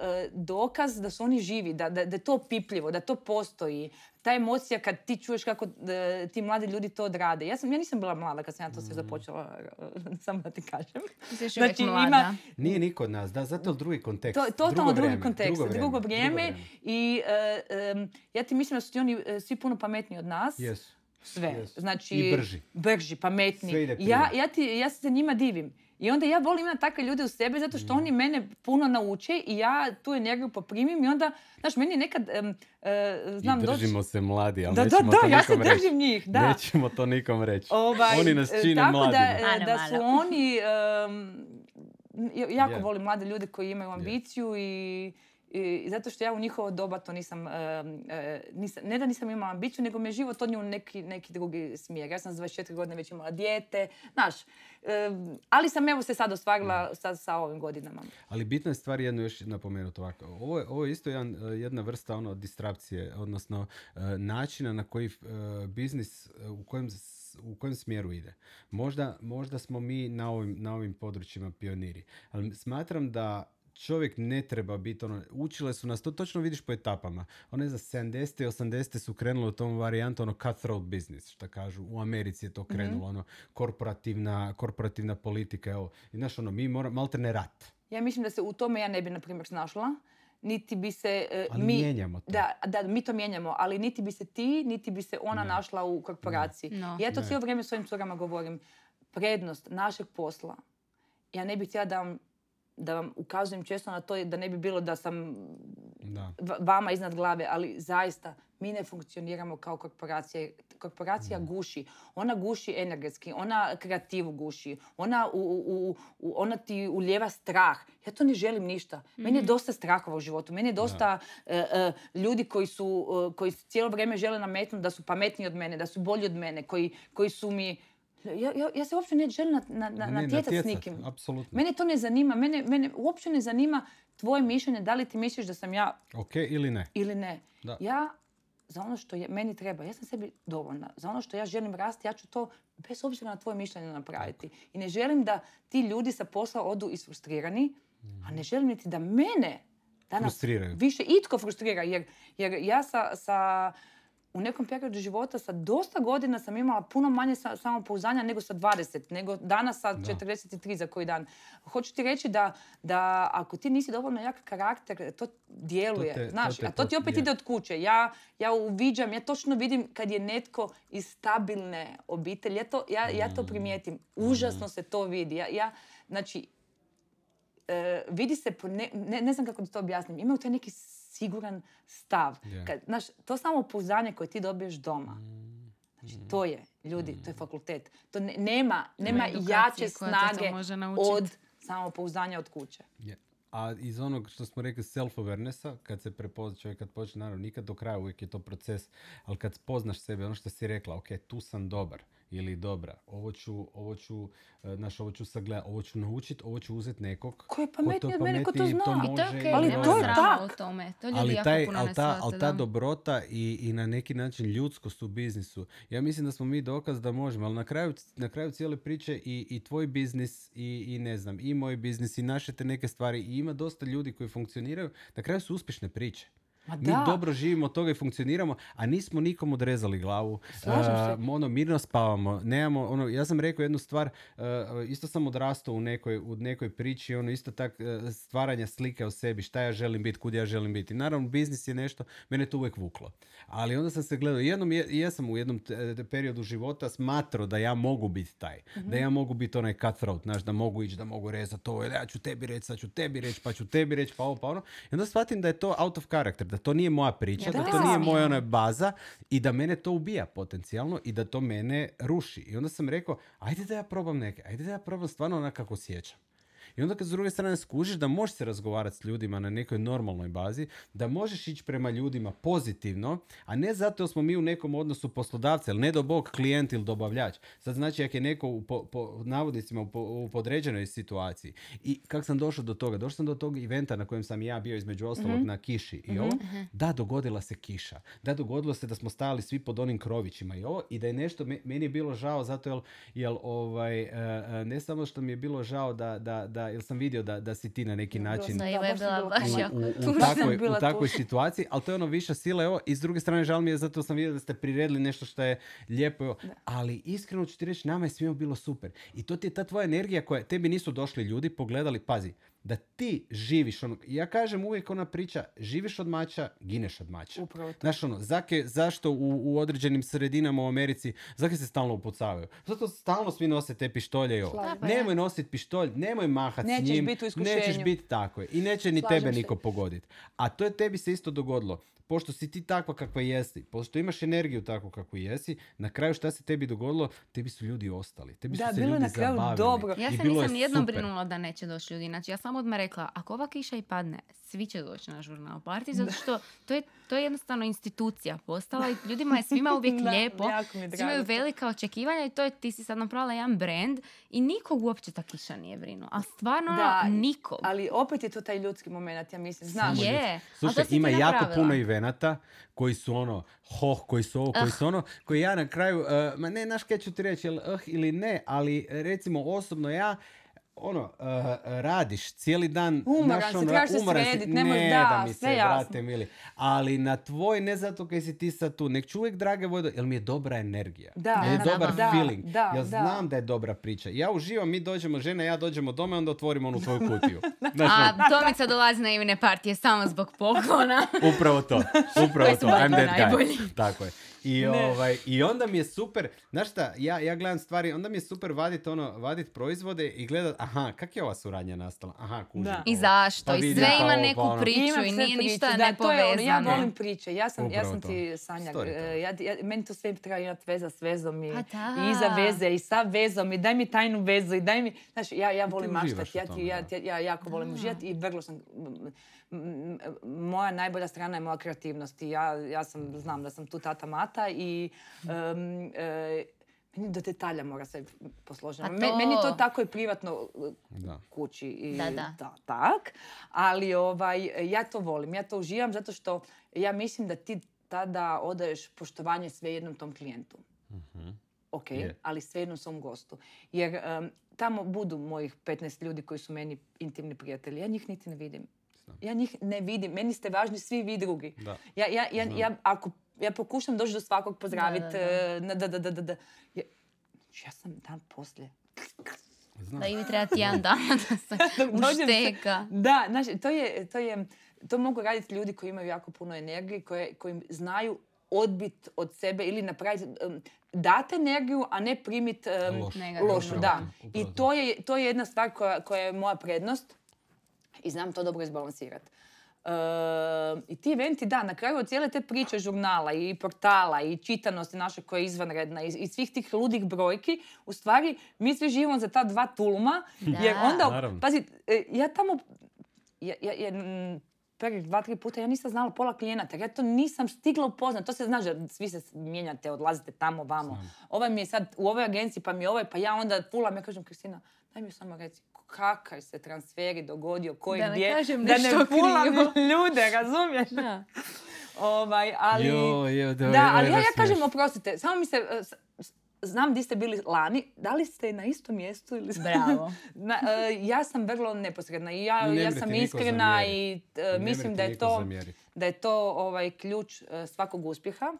e, dokaz da su oni živi, da, da, da je to pipljivo, da to postoji. Ta emocija kad ti čuješ kako e, ti mladi ljudi to odrade. Ja, sam, ja nisam bila mlada kad sam ja to Mm. sve započela, e, samo da ti kažem. Ti Znači, mlada. ima- Nije niko od nas, da, zato je drugi kontekst. To je totalno drugi vrijeme, kontekst, drugo vrijeme. drugo I e, ja ti mislim da su ti oni e, svi puno pametniji od nas. Jesu. Sve. Znači, I brži. Brži, pametniji. Sve ide prije. ja, ja, ti, ja se njima divim. I onda ja volim imati takve ljude u sebi zato Mm. što oni mene puno nauče i ja tu energiju poprimim i onda, znaš, meni je nekad, em, e, znam I doći... držimo se mladi, ali Da, da, nećemo da, to ja se reći. držim njih, da. Nećemo to nikom reći. Ovaj, Oni nas e, čine tako mladima. Da, e, da su malo. oni, ja- jako volim mlade ljude koji imaju ambiciju i, i zato što ja u njihovo doba to nisam, nisam, ne da nisam imala ambiciju, nego me život odnio u neki, neki drugi smjer. Ja sam s 24 godine već imala dijete, znaš, ali sam evo se sad ostvarila sa, sa ovim godinama. Ali bitna je stvar jedno još napomenuti ovako. Ovo je, ovo je isto jedan, e, jedna vrsta ono distrapcije, odnosno e, načina na koji e, biznis u kojem u kojem smjeru ide. Možda, možda smo mi na ovim, na ovim područjima pioniri, ali smatram da čovjek ne treba biti ono, učile su nas, to točno vidiš po etapama. One za 70. i 80. su krenule u tom varijantu ono cutthroat business, što kažu. U Americi je to krenulo, ono, korporativna, korporativna politika, evo. I znaš, ono, mi moramo, malte ne rat. Ja mislim da se u tome ja ne bi, na primjer, snašla. Niti bi se Ali mi... mijenjamo to. Da, da, mi to mijenjamo, ali niti bi se ti, niti bi se ona našla u korporaciji. No. Ja to Ne. cijelo vrijeme svojim curama govorim. Prednost našeg posla. Ja ne bih htjela da vam, da vam ukazujem često na to da ne bi bilo da sam Da. vama iznad glave, ali zaista mi ne funkcioniramo kao korporacija. Korporacija guši. Ona guši energetski, ona kreativu guši, ona, u, u- u- ona ti uljeva strah. Ja to ne želim ništa. Meni je dosta strahova u životu. Meni je dosta e, e, ljudi koji su, e, koji cijelo vrijeme žele nametnuti da su pametniji od mene, da su bolji od mene, koji, koji su mi... Ja, ja, ja se uopće ne želim na, na, na, natjecati s nikim. apsolutno. Mene to ne zanima. Mene, mene uopće ne zanima tvoje mišljenje. Da li ti misliš da sam ja Ok ili ne? ili ne. Da. Ja za ono što je, meni treba, ja sam sebi dovoljna. Za ono što ja želim rasti, ja ću to bez obzira na tvoje mišljenje napraviti. I ne želim da ti ljudi sa posla odu isfrustrirani A ne želim niti da mene danas Frustriraju. više itko frustrira. Jer, jer ja sa, sa, u nekom periodu života sa dosta godina sam imala puno manje sa, samopouzdanja nego sa 20, nego danas sa 43 za koji dan. Hoću ti reći da, da ako ti nisi dovoljno jak karakter, to djeluje. To te- znaš, to te a to ti opet je. ide od kuće. Ja, ja uviđam, ja točno vidim kad je netko iz stabilne obitelji. Ja to, ja, ja Mm. to primijetim. Užasno se to vidi. Ja, ja, znači, e, vidi se, po ne, ne, ne znam kako da to objasnim, imaju taj neki siguran stav. Je. Kad, znaš, to samo pouzdanje koje ti dobiješ doma. Znači, Mm. to je, ljudi, to je fakultet. To ne- nema, nema jače snage od samopouzdanja od kuće. Je. A iz onog što smo rekli self-awarenessa, kad se prepozna čovjek, kad počne, naravno, nikad do kraja, uvijek je to proces, ali kad spoznaš sebe, ono što si rekla, ok, tu sam dobar ili dobra, ovo ću, ovo ću, e, znaš, ovo ću sagledati, ovo ću naučiti, ovo ću uzeti nekog Ko je pametniji od mene, ko to zna. I to je Ali nema to je tak. u tome. To ljudi ali, jako taj, puno ali, ne ta, ali dobrota i, i na neki način ljudskost u biznisu, ja mislim da smo mi dokaz da možemo, ali na kraju, na kraju cijele priče i, i tvoj biznis i, i ne znam, i moj biznis i naše te neke stvari i ima dosta ljudi koji funkcioniraju, na kraju su uspješne priče. Ma Mi da. dobro živimo od toga i funkcioniramo, a nismo nikom odrezali glavu. Se. A, ono, mirno spavamo. Nemamo, ono, ja sam rekao jednu stvar, uh, isto sam odrastao u nekoj, u nekoj priči, ono, isto tak uh, stvaranja slike o sebi, šta ja želim biti, kud ja želim biti. Naravno, biznis je nešto, mene to uvijek vuklo. Ali onda sam se gledao, jednom je, jesam u jednom te- te periodu života smatrao da ja mogu biti taj. Da ja mogu biti onaj cutthroat, znaš, da mogu ići, da mogu rezati ovo, ja ću tebi reći, sad ću tebi reći, pa ću tebi reći, pa ovo, pa ono. I onda shvatim da je to out of character, da to nije moja priča, Ja, da da. to nije moja ona baza i da mene to ubija potencijalno i da to mene ruši. I onda sam rekao, ajde da ja probam neke, ajde da ja probam stvarno onako kako osjećam. I onda kad s druge strane skužiš da možeš se razgovarati s ljudima na nekoj normalnoj bazi, da možeš ići prema ljudima pozitivno, a ne zato smo mi u nekom odnosu poslodavca, ili ne do bog klijent ili dobavljač. Sad znači ako je neko u po, po navodnicima u, po- u podređenoj situaciji. I kako sam došao do toga? Došao sam do tog eventa na kojem sam ja bio između ostalog na kiši i ovo. Da, dogodila se kiša. Da, dogodilo se da smo stajali svi pod onim krovićima i ovo. I da je nešto, me- meni je bilo žao zato jer, jel, ovaj, e, e, ne samo što mi je bilo žao da, da, da jer sam vidio da, da si ti na neki način je bila baš u, takvoj, bila u takvoj situaciji, ali to je ono viša sila, evo, i s druge strane žal mi je zato sam vidio da ste priredili nešto što je lijepo, evo. ali iskreno ću ti reći, nama je svima bilo super. I to ti je ta tvoja energija koja, tebi nisu došli ljudi, pogledali, pazi, da ti živiš ono, ja kažem uvijek ona priča, živiš od mača, gineš od mača. Upravo to. Znaš ono, zake, zašto u, u određenim sredinama u Americi, zake se stalno upucavaju? Zato stalno svi nose te pištolje i ovo. Se. Nemoj nositi pištolj, nemoj mahat s Nećeš njim, biti u nećeš biti tako je. I neće ni Slažem tebe se. niko pogoditi. A to je tebi se isto dogodilo. Pošto si ti takva kakva jesi, pošto imaš energiju takvu kakvu jesi, na kraju šta se tebi dogodilo, tebi su ljudi ostali. Tebi Da, su se bilo je ljudi na kraju zabavili. dobro. Ja I se je nisam nijednom super. brinula da neće doći ljudi. Znači, ja sam odmah rekla, ako ova kiša i padne, svi će doći na žurnal party, zato što to je, to je jednostavno institucija postala i ljudima je svima uvijek Da, lijepo. je Svi imaju velika očekivanja i to je, ti si sad napravila jedan brand i nikog uopće ta kiša nije brinuo. Ali stvarno, Da, ono, nikog. Ali opet je to taj ljudski moment, ja mislim. Znaš, Je, Slušaj, ima jako puno evenata koji su ono, hoh, koji su ovo, koji su ono, koji ja na kraju, eh, ma ne, znaš kaj ću ti reći, jel eh ili ne, ali recimo osobno ja, ono, eh, radiš cijeli dan, Umoran si, ono, trebaš se si. sredit, ne možeš, ne da, mi sve se, brate mili, ali na tvoj, ne zato kaj si ti sad tu, nek ću uvijek drage vode, jer mi je dobra energija, Da, je da, dobar da, feeling, da, ja da. znam da je dobra priča. Ja uživam, mi dođemo, žena ja dođemo doma i onda otvorimo onu tvoju kutiju. Znaš, ono, A Tomica dolazi na Ivine partije samo zbog poklona. Upravo to, upravo Koji su to, I'm that guy. Tako je. I, ovaj, I onda mi je super, znaš šta, ja, ja gledam stvari, onda mi je super vadit, ono, vadit proizvode i gledat, aha, kak je ova suradnja nastala? Aha, kužim. Da. I zašto? Pa I sve pa ima ovo, neku pa ono. priču i nije priče, ništa da, to je ono, ja nepovezano. volim priče, ja sam, ja sam ti sanjak, Storytelling. e, ja, ja, meni to sve treba imati veza s vezom i, Pa i iza veze i sa vezom i daj mi tajnu vezu i daj mi, znaš, ja, ja volim maštati, ja, ja, ja jako volim uživati i vrlo sam, moja najbolja strana je moja kreativnost i ja, ja sam, znam da sam tu tata mata i em, e, meni do detalja mora se posložiti. Me- Meni je to to- tako i privatno e, Da. kući i Da, da. tak, ali ovaj, ja to volim, ja to uživam zato što ja mislim da ti tada odaješ poštovanje sve jednom tom klijentu. ok, Je. ali svejedno svom gostu. Jer em, tamo budu mojih 15 ljudi koji su meni intimni prijatelji. Ja njih niti ne vidim. Znam. Ja njih ne vidim. Meni ste važni svi vi drugi. Da. Ja, ja, ja, ja, ako, ja pokušam doći do svakog pozdraviti. Da, da, da. na da, da, da, da, da. Ja, ja sam dan poslije. Znam. Da i vi treba tjedan dana da se ušteka. Da, znaš, to je, to je, to mogu raditi ljudi koji imaju jako puno energije, koje, koji znaju odbit od sebe ili napraviti, um, dati energiju, a ne primiti um, Lošu. Da. upravo I to je, to je jedna stvar koja, koja je moja prednost i znam to dobro izbalansirati. E, I ti eventi, da, na kraju od cijele te priče žurnala i portala i čitanosti naše koja je izvanredna i, i svih tih ludih brojki, u stvari mi svi živimo za ta dva tuluma, Da. jer onda, Naravno. pazi, e, ja tamo, ja, ja, ja, prvih dva, tri puta ja nisam znala pola klijenata, jer ja to nisam stigla upoznat. To se zna, že svi se mijenjate, odlazite tamo, vamo. Ovaj mi je sad u ovoj agenciji, pa mi je ovaj, pa ja onda fulam, ja kažem, Kristina, daj mi samo reci, kakav se transferi dogodio, koji Da ne gdje, kažem da ne krivo. ljude, razumiješ? Da. Ovaj, ali... Joj, joj, da, da, ali ja, ja kažem, oprostite, samo mi se, e, znam di ste bili lani, da li ste na istom mjestu ili... Bravo. Na, e, ja sam vrlo neposredna i ja, Ne ja sam iskrena i Ne mislim da je to, zamjerit. da je to ovaj, ključ e, svakog uspjeha.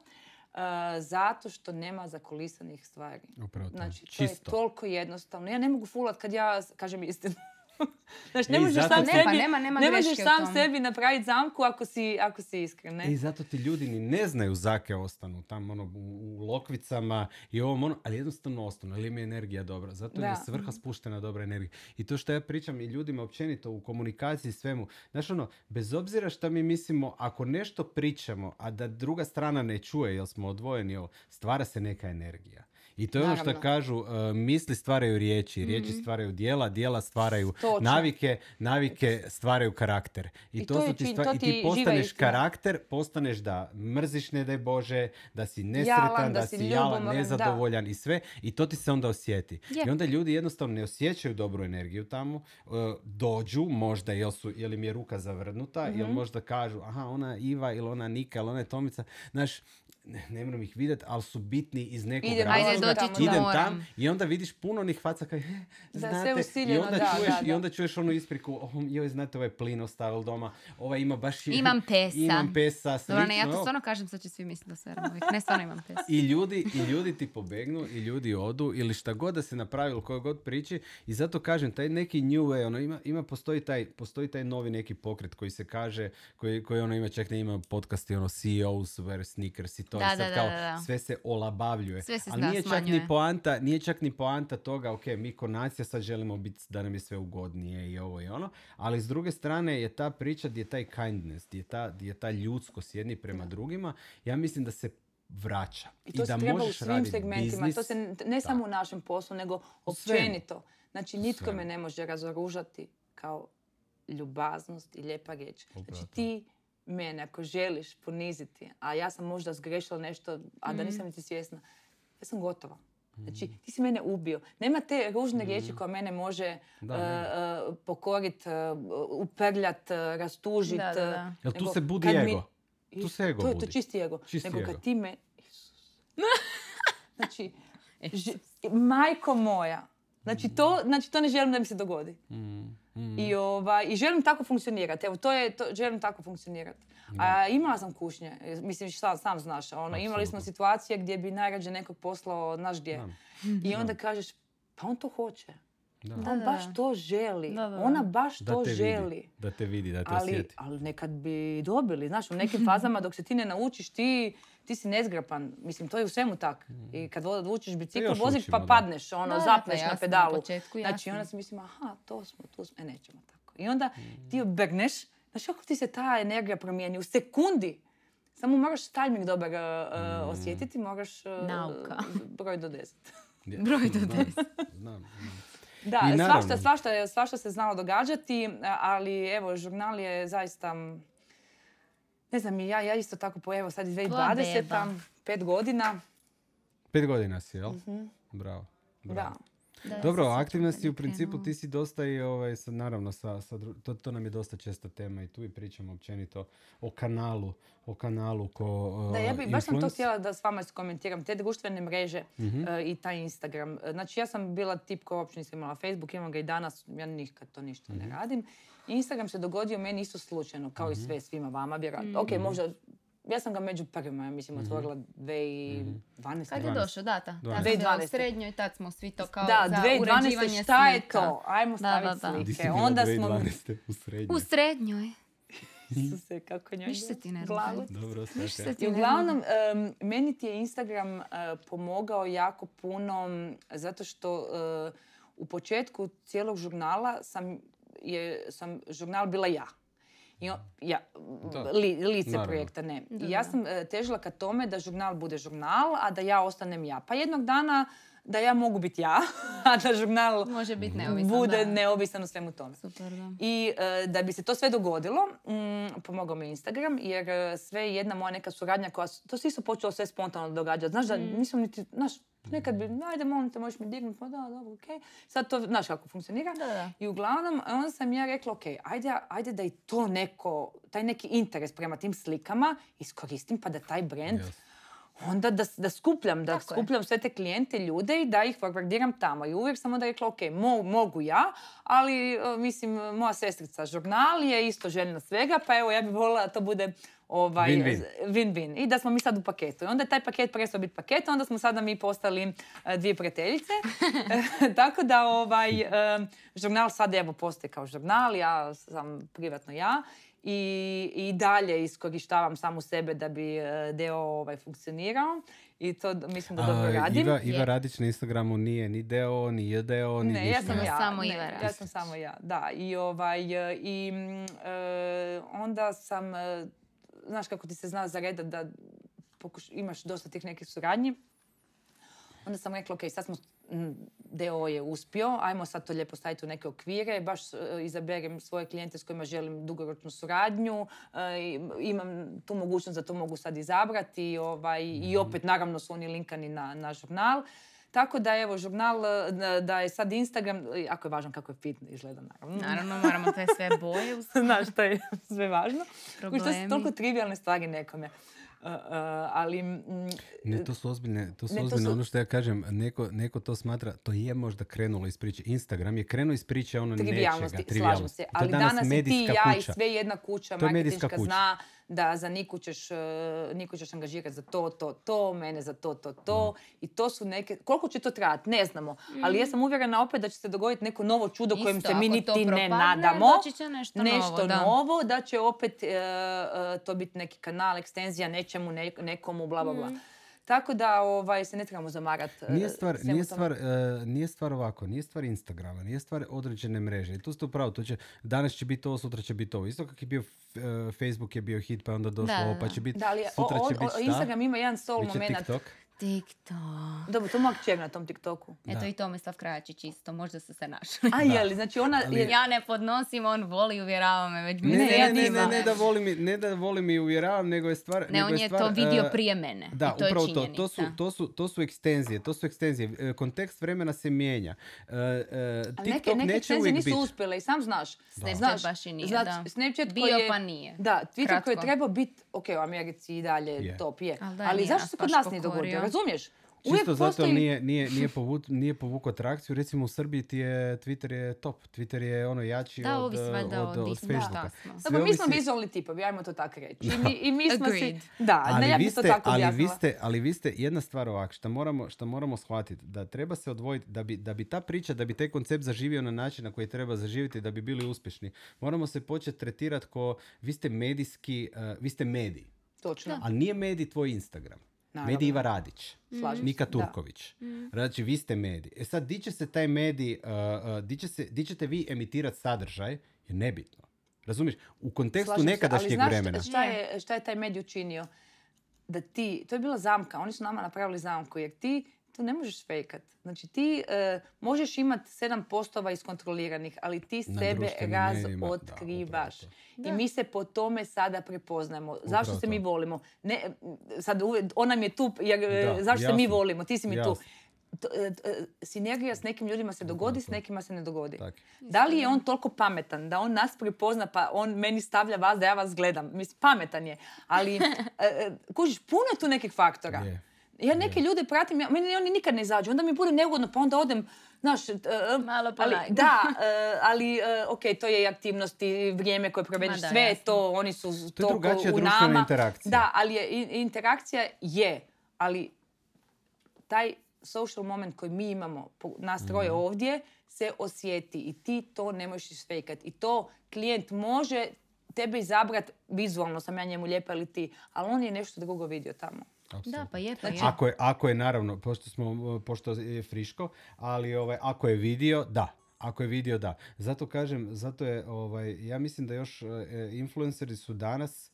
Zato što nema zakulisanih stvari. Upravo to. Znači, to je Čisto. toliko jednostavno. Ja ne mogu fulat kad ja kažem istinu. znači, ne možeš zato sam Ne, pa sebi, nema- nema ne možeš sam sebi napraviti zamku ako si, ako si iskren. Ne? I zato ti ljudi ni ne znaju zake ostanu tamo ono, u, u lokvicama i ovom ono, ali jednostavno ostanu, ali im je energija dobra. Zato je Da. svrha spuštena dobra energija. I to što ja pričam i ljudima općenito u komunikaciji svemu, znaš ono, bez obzira šta mi mislimo, ako nešto pričamo, a da druga strana ne čuje jer smo odvojeni, ovo, stvara se neka energija. I to je ono što kažu, e, misli stvaraju riječi, riječi stvaraju dijela, dijela stvaraju Točno. navike, navike stvaraju karakter. I, I to, to su ti čin- to i ti ti živa postaneš karakter, postaneš da mrziš ne daj Bože, da si nesretan, da, da si jalan, ljubomoran, da. nezadovoljan i sve. I to ti se onda osjeti. Je. I onda ljudi jednostavno ne osjećaju dobru energiju tamo, e, dođu možda jel, su, jel im je ruka zavrnuta, Mhm. jel možda kažu aha ona Iva ili ona Nika ili ona je Tomica, znaš, ne, ne moram ih vidjeti, ali su bitni iz nekog Idem razloga. Ajde, doći ću, Idem moram. tam i onda vidiš puno onih faca kaj, "E, Da, znate, sve i onda da, čuješ, da, i da. onda čuješ onu ispriku, oh, joj, znate, ovaj plin ostavil doma, ovaj ima baš... Imam pesa. Imam pesa, Dobro, ne, ja slično, to stvarno kažem, sad će svi misliti da se. Ne, stvarno imam pes. I ljudi, I ljudi ti pobegnu, i ljudi odu, ili šta god da se napravi, ili kojoj god priči. I zato kažem, taj neki new way, ono, ima, ima postoji, taj, postoji taj novi neki pokret koji se kaže, koji, koji ono ima, čak ne ima podcasti, ono, CEOs wear sneakers i to. Da, I sad da, da, kao, da, da. sve se olabavljuje. Sve se Ali nije čak, smanjuje. ni poanta, nije čak ni poanta toga, ok, mi ko nacija sad želimo biti da nam je sve ugodnije i ovo i ono, ali s druge strane je ta priča gdje je taj kindness, gdje je ta, gdje je ta ljudskost jedni prema drugima, ja mislim da se vraća. I to da se treba u svim segmentima. biznis. To se ne samo u našem poslu, nego općenito. Znači, nitko svemu. me ne može razoružati kao ljubaznost i lijepa riječ. Znači, to. ti mene ako želiš poniziti, a ja sam možda zgrešila nešto, a da nisam niti svjesna, ja sam gotova. Znači, ti si mene ubio. Nema te ružne riječi koja mene može Da, uh, uh, pokorit, uh, uprljat, rastužit. Da, da, da. Jel tu se budi kad mi- ego? Tu se ego to je to budi. čisti ego. Čisti nego ego. kad ti me... Znači, majko moja. Znači to, znači to ne želim da mi se dogodi. Mm, mm. I, ovaj, I želim tako funkcionirati. Evo, to je, to, želim tako funkcionirati. A imala sam kušnje, mislim šta sam znaš, ono, imali smo situacije gdje bi najrađe nekog poslao, znaš gdje. I onda kažeš, pa on to hoće. Da. Da, On da. baš to želi. Da, da, da. Ona baš Da to te želi. vidi, da te vidi, da te Ali, osjeti. ali nekad bi dobili, znaš, u nekim fazama dok se ti ne naučiš, ti, ti si nezgrapan. Mislim, to je u svemu tak. I kad učiš bicikl vozit učimo, pa padneš, ono, Da, da, zapneš pa na pedalu. u početku znači, onda si mislim, aha, to smo, tu smo, e, nećemo tako. I onda ti obrneš, znaš kako ti se ta energija promijeni u sekundi. Samo moraš tajming dobar uh, uh, osjetiti, moraš uh, Nauka. broj do deset. Ja, broj do deset. Znam, znam. Da, I svašta, svašta, svašta se znalo događati, ali evo, žurnal je zaista, ne znam, ja, ja isto tako, po, evo sad je Tvoja 2020, beba. pet godina, Pet godina si, jel? Bravo. da. bravo. Da, Dobro, sjećam si u principu, ti si dosta i ovaj, sad, naravno, sa, sa dru- to, to nam je dosta česta tema i tu i pričamo općenito o kanalu, o kanalu ko Da, ja bi, baš sam to htjela da s vama komentiram. Te društvene mreže Mhm. e, i taj Instagram. Znači, ja sam bila tip koja uopće nisam imala Facebook, imam ga i danas, ja nikad to ništa Mhm. ne radim. Instagram se dogodio meni isto slučajno, kao Mhm. i sve svima vama, vjerojatno. Ok, možda, ja sam ga među prvima, ja Mhm. mislim, otvorila 2012. Kad je 12. došao, da, ta. Tad 12. sam bila u 2012. srednjoj, tad smo svi to kao Da, za 2012. uređivanje šta je to? Ajmo Da, staviti da, da. Si slike. bila Onda smo... 2012. u srednjoj. U srednjoj. Isuse, kako njoj Viš se ti ne glavu. Dobro, sve se ti uglavnom, em, meni ti je Instagram eh, pomogao jako puno zato što eh, u početku cijelog žurnala sam, je, sam žurnal bila ja. I on- ja, li, lice Naravno. projekta, ne. Da, I ja sam eh, težila ka tome da žurnal bude žurnal, a da ja ostanem ja. Pa jednog dana da ja mogu biti ja, a da žurnal Može biti neovisan, bude da. neovisan o svemu tome. Super, da. I e, da bi se to sve dogodilo, mm, pomogao mi Instagram, jer e, sve jedna moja neka suradnja koja, to se isto počelo sve spontano događati. Znaš da nisam niti, znaš, nekad bi, ajde molim te, možeš mi dignuti, pa da, dobro, okej. Sad to, znaš kako funkcionira. Da, da. I uglavnom, onda sam ja rekla, ok, ajde, ajde da i to neko, taj neki interes prema tim slikama iskoristim pa da taj brand Yes. Onda da, da skupljam, da Tako je. skupljam sve te klijente, ljude i da ih forwardiram tamo. I uvijek sam onda rekla, ok, mo- mogu ja, ali e, mislim, moja sestrica žurnal je isto željna svega, pa evo ja bih volila da to bude ovaj, Win-win. win-win. I da smo mi sad u paketu. I onda je taj paket prestao biti paket, onda smo sada mi postali e, dvije prijateljice. Tako da ovaj, e, žurnal sad evo postoji kao žurnal, ja sam privatno ja. I, i dalje iskorištavam samu sebe da bi e, deo ovaj, funkcionirao. I to mislim da dobro radim. Iva, Iva. Radić na Instagramu nije ni deo, ni JDO, ni Ne, ništa. ja sam Samo ja. samo ne, Iva ja Radić. sam samo ja, da. I, ovaj, e, i e, onda sam, e, znaš kako ti se zna zaredat da pokuš, imaš dosta tih nekih suradnji. Onda sam rekla, ok, sad smo, DO je uspio, ajmo sad to lijepo staviti u neke okvire, baš e, izaberem svoje klijente s kojima želim dugoročnu suradnju, e, imam tu mogućnost da to mogu sad izabrati i, ovaj, i opet naravno su oni linkani na, na žurnal. Tako da evo, žurnal, e, da- je sad Instagram, ako je važno kako je fit izgleda, naravno. Naravno, moramo te sve boje Znaš, to je sve važno. Kužiš, To su problemi. toliko trivialne stvari nekome. Ali mm, Ne, to su ozbiljne, to su Ne, to ozbiljne, su- ono što ja kažem, neko, neko to smatra, to je možda krenulo iz priče. Instagram je krenuo iz priče ono nečega, trivialnosti, slažem se. To Ali danas, i ti i medijska ja i kuća. sve jedna kuća To marketinška kuća. zna da za Niku ćeš, e, Niku ćeš angažirati za to, to, to, mene za to, to, to. I to su neke, koliko će to trajati, ne znamo. Ali ja sam uvjerena opet da će se dogoditi neko novo čudo kojem Isto, se mi niti ne propadne, nadamo. doći će nešto nešto novo, da. novo, da će opet e, e, to biti neki kanal, ekstenzija nečemu, ne- nekomu, bla, bla, bla. Tako da ovaj, se ne trebamo zamarati. e, Nije stvar, svemu nije, stvar, e, nije stvar ovako, nije stvar Instagrama, nije stvar određene mreže. I tu ste upravo, to će, danas će biti ovo, sutra će biti ovo. Isto kako je bio e, Facebook je bio hit, pa je onda došlo Da, ovo, pa će biti, Da, ali sutra o- će biti šta? Instagram ima jedan soul Biće moment. TikTok. TikTok. Dobro, to moja kćer na tom TikToku. Eto Da. i Tomislav Krajačić isto, možda su se našli. A je li, znači ona... Ali- Ja ne podnosim, on voli i uvjerava me već Ne, ne, ne, ne, ne, da volim, i- ne da volim i uvjeravam, nego je stvar... Ne, nego on je stvar, to vidio e, prije mene. Da, I to upravo je to. To su, to, su, to su ekstenzije, to su ekstenzije. E, Kontekst vremena se mijenja. E, e, Ali neke, TikTok neke neće ekstenzije uvijek nisu uspjele i sam znaš. Snapchat Znaš, baš i nije, znači, da. Snapchat Bio koji je, pa nije. Da, Twitter koji je trebao biti, ok, u Americi i dalje Je. top je. Ali zašto se kod nas nije dogodio, razumiješ? Uvijek Čisto zato postoji- nije, nije, nije, povu, nije povukao trakciju. Recimo u Srbiji ti je Twitter je top. Twitter je ono jači Da, od, od, valjda od, od Facebooka. Dobro, mi smo vizualni tipovi, ajmo to tako reći. I mi, i mi smo si... Da, ali, ne, ja bih to ste, tako ali, vi objasnila. ste, ali vi ste, jedna stvar ovak, što moramo, što moramo shvatiti, da treba se odvojiti, da bi, da bi ta priča, da bi taj koncept zaživio na način na koji treba zaživjeti, da bi bili uspješni, moramo se početi tretirati ko, vi ste medijski, eh, vi ste mediji, Točno, ali nije medij tvoj Instagram. Naravno. Medij Iva Radić. slažem Nika se. Da. Turković. Znači, vi ste medij. E sad, di će se taj medij, uh, uh, di, će se, di ćete vi emitirati sadržaj, je nebitno. Razumiješ? U kontekstu Slažem se, nekadašnjeg ali znaš vremena. Šta je, šta je taj medij učinio? Da ti, to je bila zamka, oni su nama napravili zamku, jer ti to ne možeš fejkat. Znači ti e, možeš imati sedam postova iskontroliranih, ali ti Na sebe razotkrivaš. I mi se po tome sada prepoznajemo. Zašto Upravo se to. mi volimo? Ne, sad uvijek- on nam je tu, jer e, Da, zašto se mi jasno, volimo? Ti si mi tu. jasno. to, e, e, sinergija s nekim ljudima se dogodi, s nekima se ne dogodi. Tak. Da li je on toliko pametan da on nas prepozna pa on meni stavlja vas da ja vas gledam? Mislim, pametan je. Ali, kužiš, puno je tu nekih faktora. Je. Ja neke ljude pratim, ja, meni oni nikad ne izađu. Onda mi bude neugodno, pa onda odem, znaš... e, e, Malo po ali. Da, e, ali ok, to je i aktivnosti, vrijeme koje provedeš, sve je jasno. to, oni su To je drugačija u društvena nama. interakcija. Da, ali je, i- interakcija je, ali taj social moment koji mi imamo, nas troje Mhm. ovdje, se osjeti i ti to ne možeš isfejkat. I to klijent može tebe izabrat, vizualno sam ja njemu lijepa ili ti, ali on je nešto drugo vidio tamo. Da, pa je, pa je. Ako je, ako je naravno, pošto, smo, pošto je friško, ali ovaj, ako je vidio, da. Ako je vidio, da. Zato kažem, zato je, ovaj, ja mislim da još e, influenceri su danas e,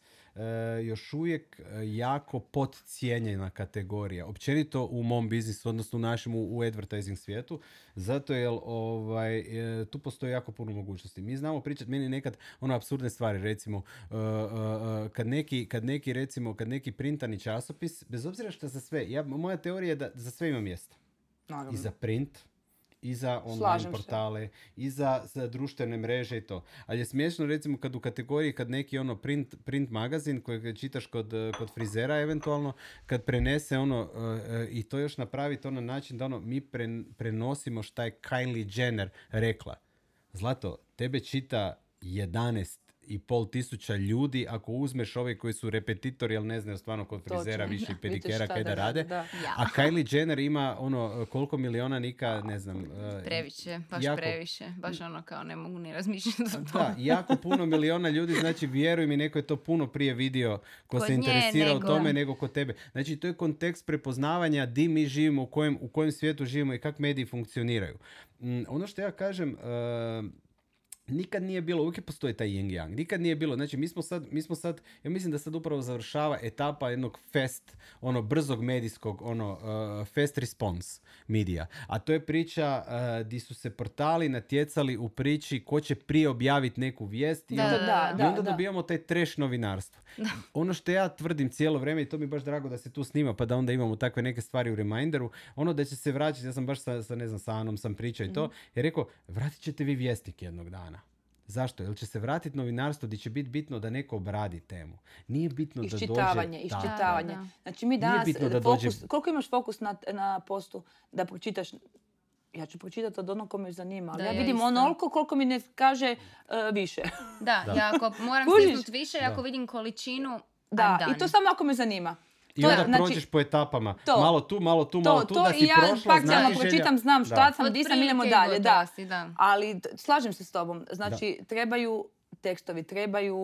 još uvijek e, jako podcijenjena kategorija. Općenito u mom biznisu, odnosno u našem u, advertising svijetu, zato jer ovaj, e, tu postoji jako puno mogućnosti. Mi znamo pričati, meni nekad ono absurdne stvari, recimo, e, e, e, kad, neki, kad neki, recimo, kad neki printani časopis, bez obzira što za sve, ja, moja teorija je da za sve ima mjesta. Naravno. I za print, i za online Slažem se. portale, i za, za društvene mreže i to. Ali je smiješno recimo kad u kategoriji, kad neki ono print, print magazin kojeg čitaš kod, kod frizera eventualno, kad prenese ono eh, eh, i to još napravi to na način da ono mi pren- prenosimo šta je Kylie Jenner rekla. Zlato, tebe čita 11 i pol tisuća ljudi ako uzmeš ove koji su repetitori, ali ne znaju stvarno kod frizera Točno. više i pedikera šta kaj da rade. Da. Ja. A Kylie Jenner ima ono koliko miliona nika, ne znam. e, Previše, baš jako- previše. Baš ono kao ne mogu ni razmišljati o Da, jako puno miliona ljudi, znači vjeruj mi, neko je to puno prije vidio ko Kod se interesira o tome nego kod tebe. Znači to je kontekst prepoznavanja di mi živimo, u kojem, u kojem svijetu živimo i kako mediji funkcioniraju. Mm, ono što ja kažem, e, nikad nije bilo, uvijek postoji taj yin yang, nikad nije bilo, znači mi smo sad, mi smo sad, ja mislim da sad upravo završava etapa jednog fest, ono brzog medijskog, ono uh, fast response medija, a to je priča uh, di su se portali natjecali u priči ko će prije objaviti neku vijest i Da, onda, da, i da, onda da. dobijamo taj trash novinarstvo. Ono što ja tvrdim cijelo vrijeme i to mi je baš drago da se tu snima pa da onda imamo takve neke stvari u reminderu, ono da će se vraćati, ja sam baš sa, sa ne znam, sa Anom sam pričao i to, je rekao, vratit ćete vi vjesnik jednog dana. Zašto? Jer će se vratiti novinarstvo gdje će biti bitno da neko obradi temu. Nije bitno da dođe... Iščitavanje, iščitavanje. Znači mi danas, bitno da fokus, dođe- koliko imaš fokus na, na postu da pročitaš ja ću pročitati od onog ko me zanima, ali Da, ja ja vidim isto. onoliko koliko mi ne kaže e, više. Da, Da. ja ako moram stisnuti više, Da. ako vidim količinu, Da, i to samo ako me zanima. I To onda znači, prođeš po etapama. to. malo tu, malo tu, malo To, tu, to da si i ja prošla, želja- pročitam, znam Da. šta sam, di sam, idemo dalje. Da. da. Ali slažem se s tobom. Znači, trebaju tekstovi, trebaju...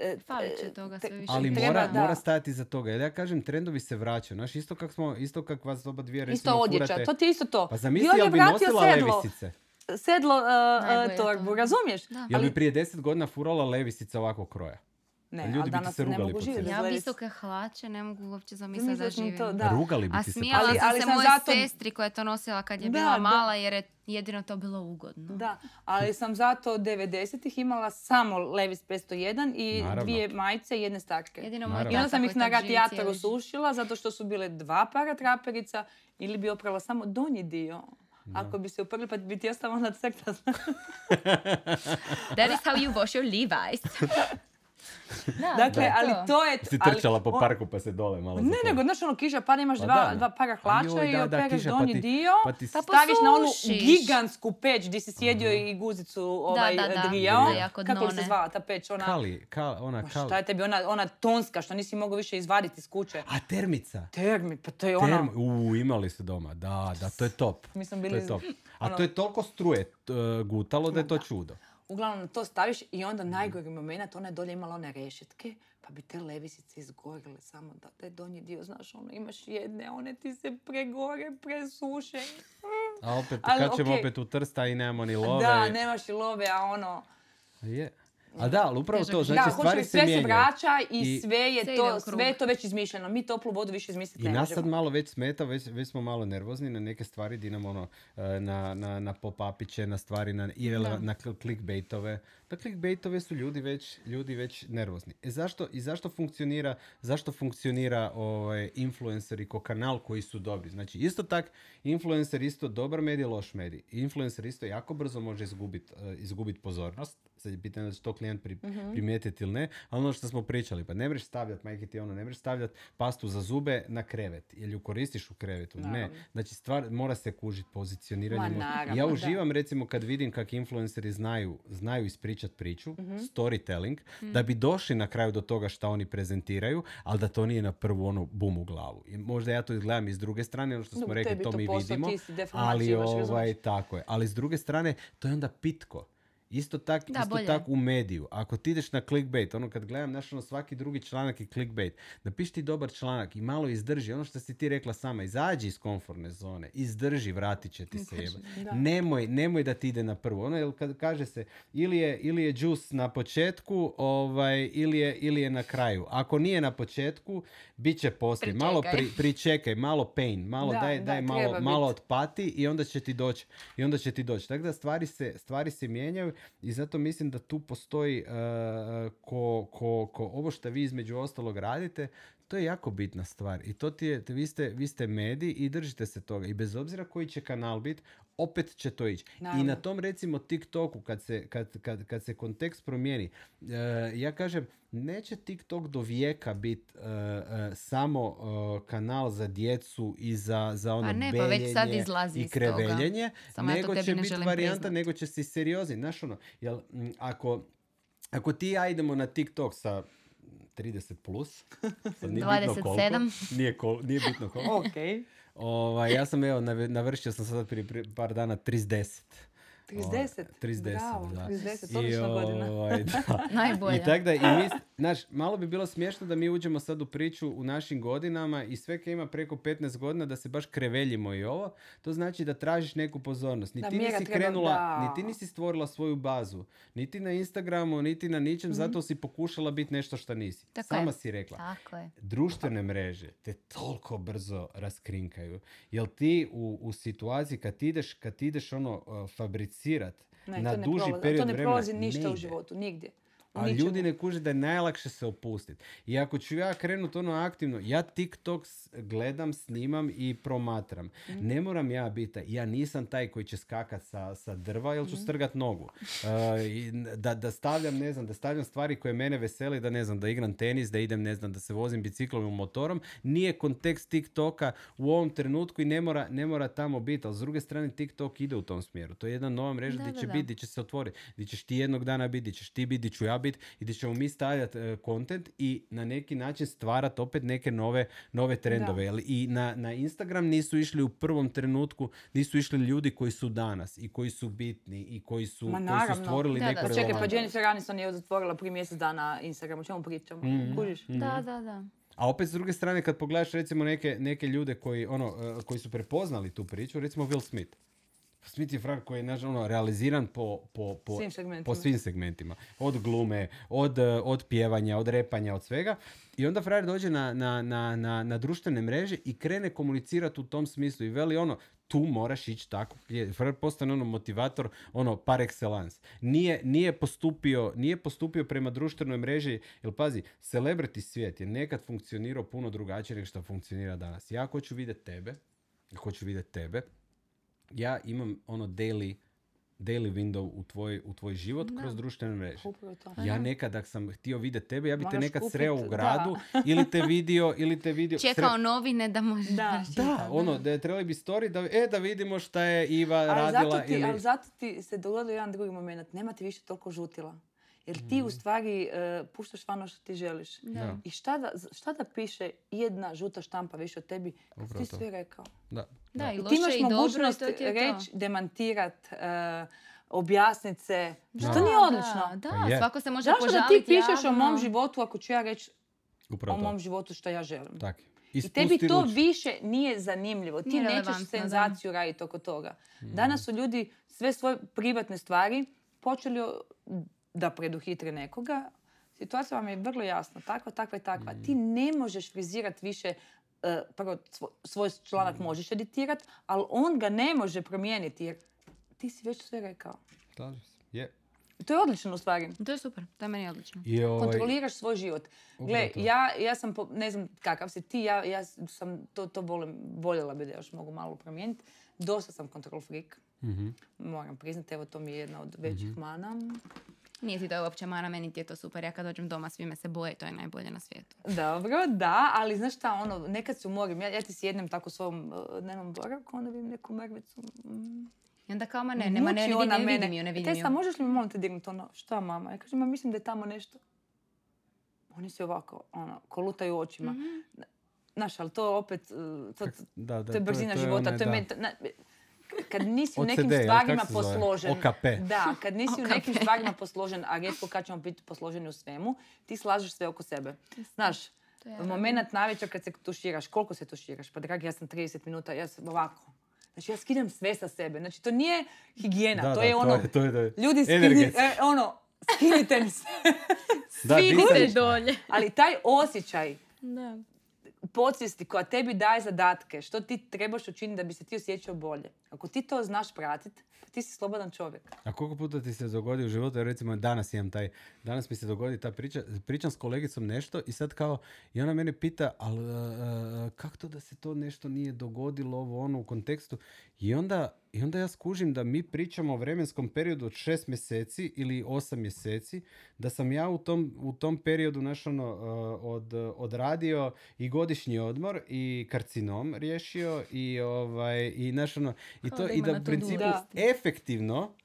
e, e, će e, toga sve više. Ali treba, mora, da. mora stajati za toga. Jer ja kažem, trendovi se vraćaju. Znaš, isto kak smo, isto kak vas oba dvije recimo Isto odjeća, furate. to ti je isto to. Pa zamisli, jel bi nosila sedlo. levisice? Sedlo e, Najbolje torbu, to. razumiješ? Da. Jel bi prije deset godina furala levisica ovakvog kroja? Ne, ljudi ali bi ti danas se ne rugali mogu po živjeti cesti. Ja visoke hlače ne mogu uopće zamisliti da živim. to, da. Rugali bi A ti se. smijala Ali- sam ali se sam moje zato- sestri koja je to nosila kad je Da, bila da. mala jer je jedino to bilo ugodno. Da, ali sam zato 90-ih imala samo Levis 501 i Naravno. dvije majice i jedne starke. Jedino moj. I onda sam ih na život. sušila zato što su bile dva para traperica ili bi oprala samo donji dio. Ako bi se uprli pa bi ti ostala ona crta. That is how you wash your Levi's. da, dakle, to. ali to je... Si ali trčala po on- parku pa se dole malo Ne, nego, znaš, ono, kiša pada, imaš Pa dva, da, da. dva para hlača Joj, i da, da, kiša, pa donji ti- dio, pa ti Pa staviš na onu gigantsku peć gdje si sjedio i guzicu ovaj, da, da, grijao. da, jako Kako se zvala ta peć? Ona, Kali, kal, ona kali. šta je tebi ona, ona tonska što nisi mogao više izvaditi iz kuće? A termica? Termi, pa to je ono... Term, u, imali su doma, da, da, to je top. Mi smo To bili je top. A ono- to je toliko struje gutalo da je to čudo. Uglavnom to staviš i onda najgori moment, ona je dolje imala one rešetke, pa bi te levisice izgorile samo da taj donji dio, znaš, ono, imaš jedne, one ti se pregore, presuše. A opet, Ali kad ćemo okej. opet u Trsta i nemamo ni love. Da, nemaš i love, a ono... Je. A da, ali upravo to, znači da, stvari se sve se vraća i, I- sve je Sve to, sve je to već izmišljeno. Mi toplu vodu više izmisliti I ne nas sad možemo. malo već smeta, već, već smo malo nervozni na neke stvari di nam ono, e, na, na, na pop-upiće, na stvari, na, irele- na clickbaitove. Na clickbaitove su ljudi već, ljudi već nervozni. E zašto, I zašto funkcionira, zašto funkcionira ovaj, influenceri ko kanal koji su dobri? Znači isto tak, influencer isto dobar medij, loš medij. Influencer isto jako brzo može izgubiti izgubit pozornost. Sad je pitanje da će to klijent pri, primijetiti ili ne, ali ono što smo pričali, pa ne mreš stavljati, majke ti ono, ne mreš stavljati pastu za zube na krevet, jer ju koristiš u krevetu. Ne, Naravno. znači stvar mora se kužiti pozicioniranje. Ma, mo- naravno, ja da. uživam recimo kad vidim kak influenceri znaju, znaju ispričat priču, Mhm. storytelling, da bi došli na kraju do toga šta oni prezentiraju, ali da to nije na prvu ono bum u glavu. I možda ja to gledam iz druge strane, ono što smo Dobro, rekli, to to mi vidimo, ali ovaj, tako je. Ali s druge strane, to je onda pitko. Isto tak, Da, isto tak u mediju. Ako ti ideš na clickbait, ono kad gledam, znaš, ono svaki drugi članak je clickbait. Napiši ti dobar članak i malo izdrži. Ono što si ti rekla sama, izađi iz komfortne zone, izdrži, vratit će ti se. jebe. Nemoj, nemoj da ti ide na prvo. Ono, jel kad kaže se, ili je, ili je juice na početku, ovaj, ili, je, ili je na kraju. Ako nije na početku, bit će poslije. Malo Pričekaj. pri, pričekaj, malo pain, malo Da, daj, da, daj malo, malo otpati i onda će ti doći. I onda će ti doći. Tako da stvari se, stvari se mijenjaju i zato mislim da tu postoji uh, ko, ko, ko ovo što vi između ostalog radite, to je jako bitna stvar. I to ti je, vi ste, vi ste mediji i držite se toga. I bez obzira koji će kanal biti, opet će to ići. I na tom recimo TikToku, kad se, kad, kad, kad se kontekst promijeni, uh, ja kažem, neće TikTok do vijeka biti samo uh, kanal za djecu i za, za ono Pa ne, pa već sad izlazi i kreveljenje, Samo ja to nego će ne biti varijanta, priznat. nego će si seriozni. Znaš ono, jel, m, ako, ako ti i ja idemo na TikTok sa 30 plus, sad nije bitno koliko, 27. nije, kol- nije bitno koliko, Ok. Ovaj, ja sam evo, nav- navršio sam sad prije par dana 30. 30? 30, Bravo, da. 30, I, odlična godina. ovaj, da. Najbolja. I tak da, i mi, znaš, malo bi bilo smiješno da mi uđemo sad u priču u našim godinama i sve kaj ima preko 15 godina da se baš kreveljimo i ovo, to znači da tražiš neku pozornost. Ni Da, ti nisi treba, krenula, da. ni ti nisi stvorila svoju bazu, niti na Instagramu, niti na ničem, Mhm. zato si pokušala biti nešto što nisi. Tako je. Sama si rekla Tako je. društvene mreže te toliko brzo raskrinkaju. Jel ti u, u situaciji kad ti ideš, kad ti ideš ono uh, fabricirat Ne, na duži prolazi, period to ne vremena, prolazi ništa u životu, nigdje. A ničemu. ljudi ne kuže da je najlakše se opustiti. I ako ću ja krenut ono aktivno, ja TikTok gledam, snimam i promatram. Mhm. Ne moram ja biti, ja nisam taj koji će skakat sa, sa drva, jer ću Mhm. strgat nogu. I n- da, da stavljam, ne znam, da stavljam stvari koje mene veseli, da ne znam, da igram tenis, da idem, ne znam, da se vozim biciklom ili motorom. Nije kontekst TikToka u ovom trenutku i ne mora, ne mora tamo biti, ali s druge strane TikTok ide u tom smjeru. To je jedna nova mreža Da, gdje će biti, gdje će se otvoriti, gdje ćeš ti jednog dana biti, gdje ćeš ti biti, gdje ću ja biti i gdje ćemo mi stavljati kontent i na neki način stvarati opet neke nove, nove trendove. Jel I na, na Instagram nisu išli u prvom trenutku, nisu išli ljudi koji su danas i koji su bitni i koji su, Ma koji su stvorili Da, da, neku da. Pa čekaj, pa. Jennifer Aniston je zatvorila prije mjesec dana Instagram, o čemu pričamo? Mhm. Kužiš? Da, da, da. A opet s druge strane kad pogledaš recimo neke, neke ljude koji, ono, eh, koji su prepoznali tu priču, recimo Will Smith. Smith je frak koji je naš, ono, realiziran po, po, po, Svim segmentima. po svim segmentima. Od glume, od, od pjevanja, od repanja, od svega. I onda frajer dođe na, na, na, na, na društvene mreže i krene komunicirati u tom smislu i veli ono, tu moraš ići tako. Je, Frajer postane ono motivator, ono par excellence. Nije, nije, postupio, nije postupio prema društvenoj mreži, jer pazi, celebrity svijet je nekad funkcionirao puno drugačije nego što funkcionira danas. Ja hoću vidjeti tebe, hoću vidjeti tebe, ja imam ono daily, daily window u tvoj, u tvoj život Da. kroz društvene mreže. Ja nekad, ako sam htio vidjeti tebe, ja bi te nekad kupit, sreo u da. gradu ili te vidio, ili te vidio... Čekao sre- novine da možeš Da. pročitati. Da, ono, da je trebali bi story, da, e, da vidimo šta je Iva Ali radila zato, ti, ili... ali zato ti se dogodio jedan drugi moment. Nema ti više toliko žutila. Jer ti Mhm. u stvari e, puštaš van ono što ti želiš. Da. I šta da, šta da piše jedna žuta štampa više od tebi kad si Upravo ti to. sve rekao? Da. Da, i I ti loše imaš i mogućnost to to. reći, demantirat, e, objasnit se. Što Da, nije da, odlično? Da, Pa je. svako se može Zašto da ti pišeš o javno. mom životu ako ću ja reći Upravo o to. mom životu što ja želim? Tak. I tebi to ruč. više nije zanimljivo. Ti Nije nećeš da. senzaciju raditi oko toga. Mhm. Danas su ljudi sve svoje privatne stvari počeli o- da preduhitre nekoga, situacija vam je vrlo jasna, takva, takva i takva. Ti ne možeš frizirati više e, prvo svo- svoj članak možeš editirati, ali on ga ne može promijeniti jer ti si već sve rekao. Slažem se. Je. To je odlično u stvari. To je super, to je meni odlično. I ovaj, Kontroliraš svoj život. Gle, ja, ja sam, po- ne znam kakav si ti, ja, ja sam, to, to volim, voljela bi da još mogu malo promijeniti. Dosta sam control freak, mhm. moram priznati, evo to mi je jedna od većih mana. Nije ti to uopće mana, meni ti je to super. Ja kad dođem doma, svi me se boje, to je najbolje na svijetu. Dobro, da, ali znaš šta, ono, nekad se umorim, ja, ja ti sjednem tako u svom uh, dnevnom boravku, onda vidim neku mrvicu. Mm. I onda kao, ma ne, nema, ne, ne, ne, vidim ju, ne vidim Tesa, ju. možeš li mi molim te dignuti ono, šta mama? Ja kažem, ma mislim da je tamo nešto. Oni se ovako, ono, kolutaju očima. Mhm. Znaš, ali to opet, to, Da, da, to je brzina života, onaj, to je menta- na- kad nisi u nekim stvarima posložen, OKP. da, kad nisi u nekim stvarima posložen, a rijetko kad ćemo biti posloženi u svemu, ti slažeš sve oko sebe. Znaš, moment navečer kad se tuširaš, koliko se tuširaš? Pa dragi, ja sam 30 minuta, ja sam ovako. Znači, ja skidam sve sa sebe. Znači, to nije higijena, Da, to da, je ono, To je, to je, ljudi energetski. e, ono, skinite mi se. Da, dolje. Ali taj osjećaj Da. Podsvijesti koja tebi daje zadatke, što ti trebaš učiniti da bi se ti osjećao bolje. Ako ti to znaš pratiti, ti si slobodan čovjek. A koliko puta ti se dogodi u životu, recimo danas imam taj, danas mi se dogodi ta priča, pričam s kolegicom nešto i sad kao, i ona mene pita, ali kako to da se to nešto nije dogodilo, ovo ono u kontekstu, i onda, i onda ja skužim da mi pričamo o vremenskom periodu od šest mjeseci ili osam mjeseci, da sam ja u tom, u tom periodu naš ono, uh, od, odradio i godišnji odmor i karcinom riješio i ovaj i naš ono, i to i da u principu Da. efektivno e,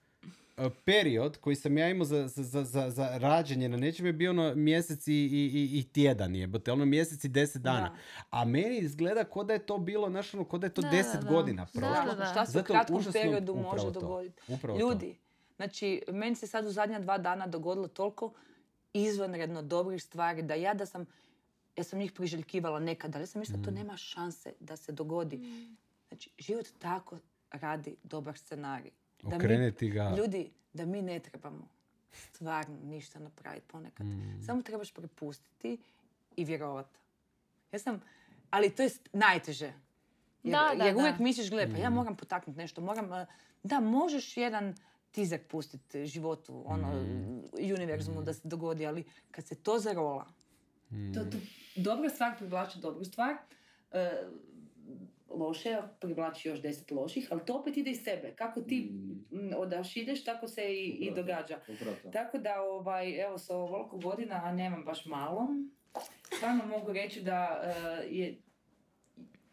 period koji sam ja imao za, za, za, za, za rađenje na nečem je bio ono mjesec i, i, i- i tjedan jebote, ono mjesec i deset dana. Da. A meni izgleda ko da je to bilo, znaš, ono, ko da je to Da, deset da, da. godina Da, prošlo. da, da. Šta se u kratkom užasno periodu može to. dogoditi? Upravo to. Ljudi, znači, meni se sad u zadnja dva dana dogodilo toliko izvanredno dobrih stvari da ja da sam, ja sam njih priželjkivala nekad, ali ja sam mislila da to nema šanse da se dogodi. Znači, život tako radi dobar scenarij. Da mi- Okrenuti ga. Ljudi, da mi ne trebamo stvarno ništa napraviti ponekad. Mm. Samo trebaš prepustiti i vjerovati. Ja sam, ali to je najteže. Jer, Da, da, jer da. uvijek misliš, gle, pa Mm. ja moram potaknuti nešto, moram... eh, Da, možeš jedan tizak pustiti životu, ono, Mm. univerzumu da se dogodi, ali kad se to zarola, Mm. to, to, dobra stvar privlači dobru stvar, e, loše privlači još deset loših, ali to opet ide iz sebe. Kako ti mm, odaš ideš, tako se i, i događa. Tako da, ovaj, evo, sa ovoliko godina, a nemam baš malo, stvarno mogu reći da e, je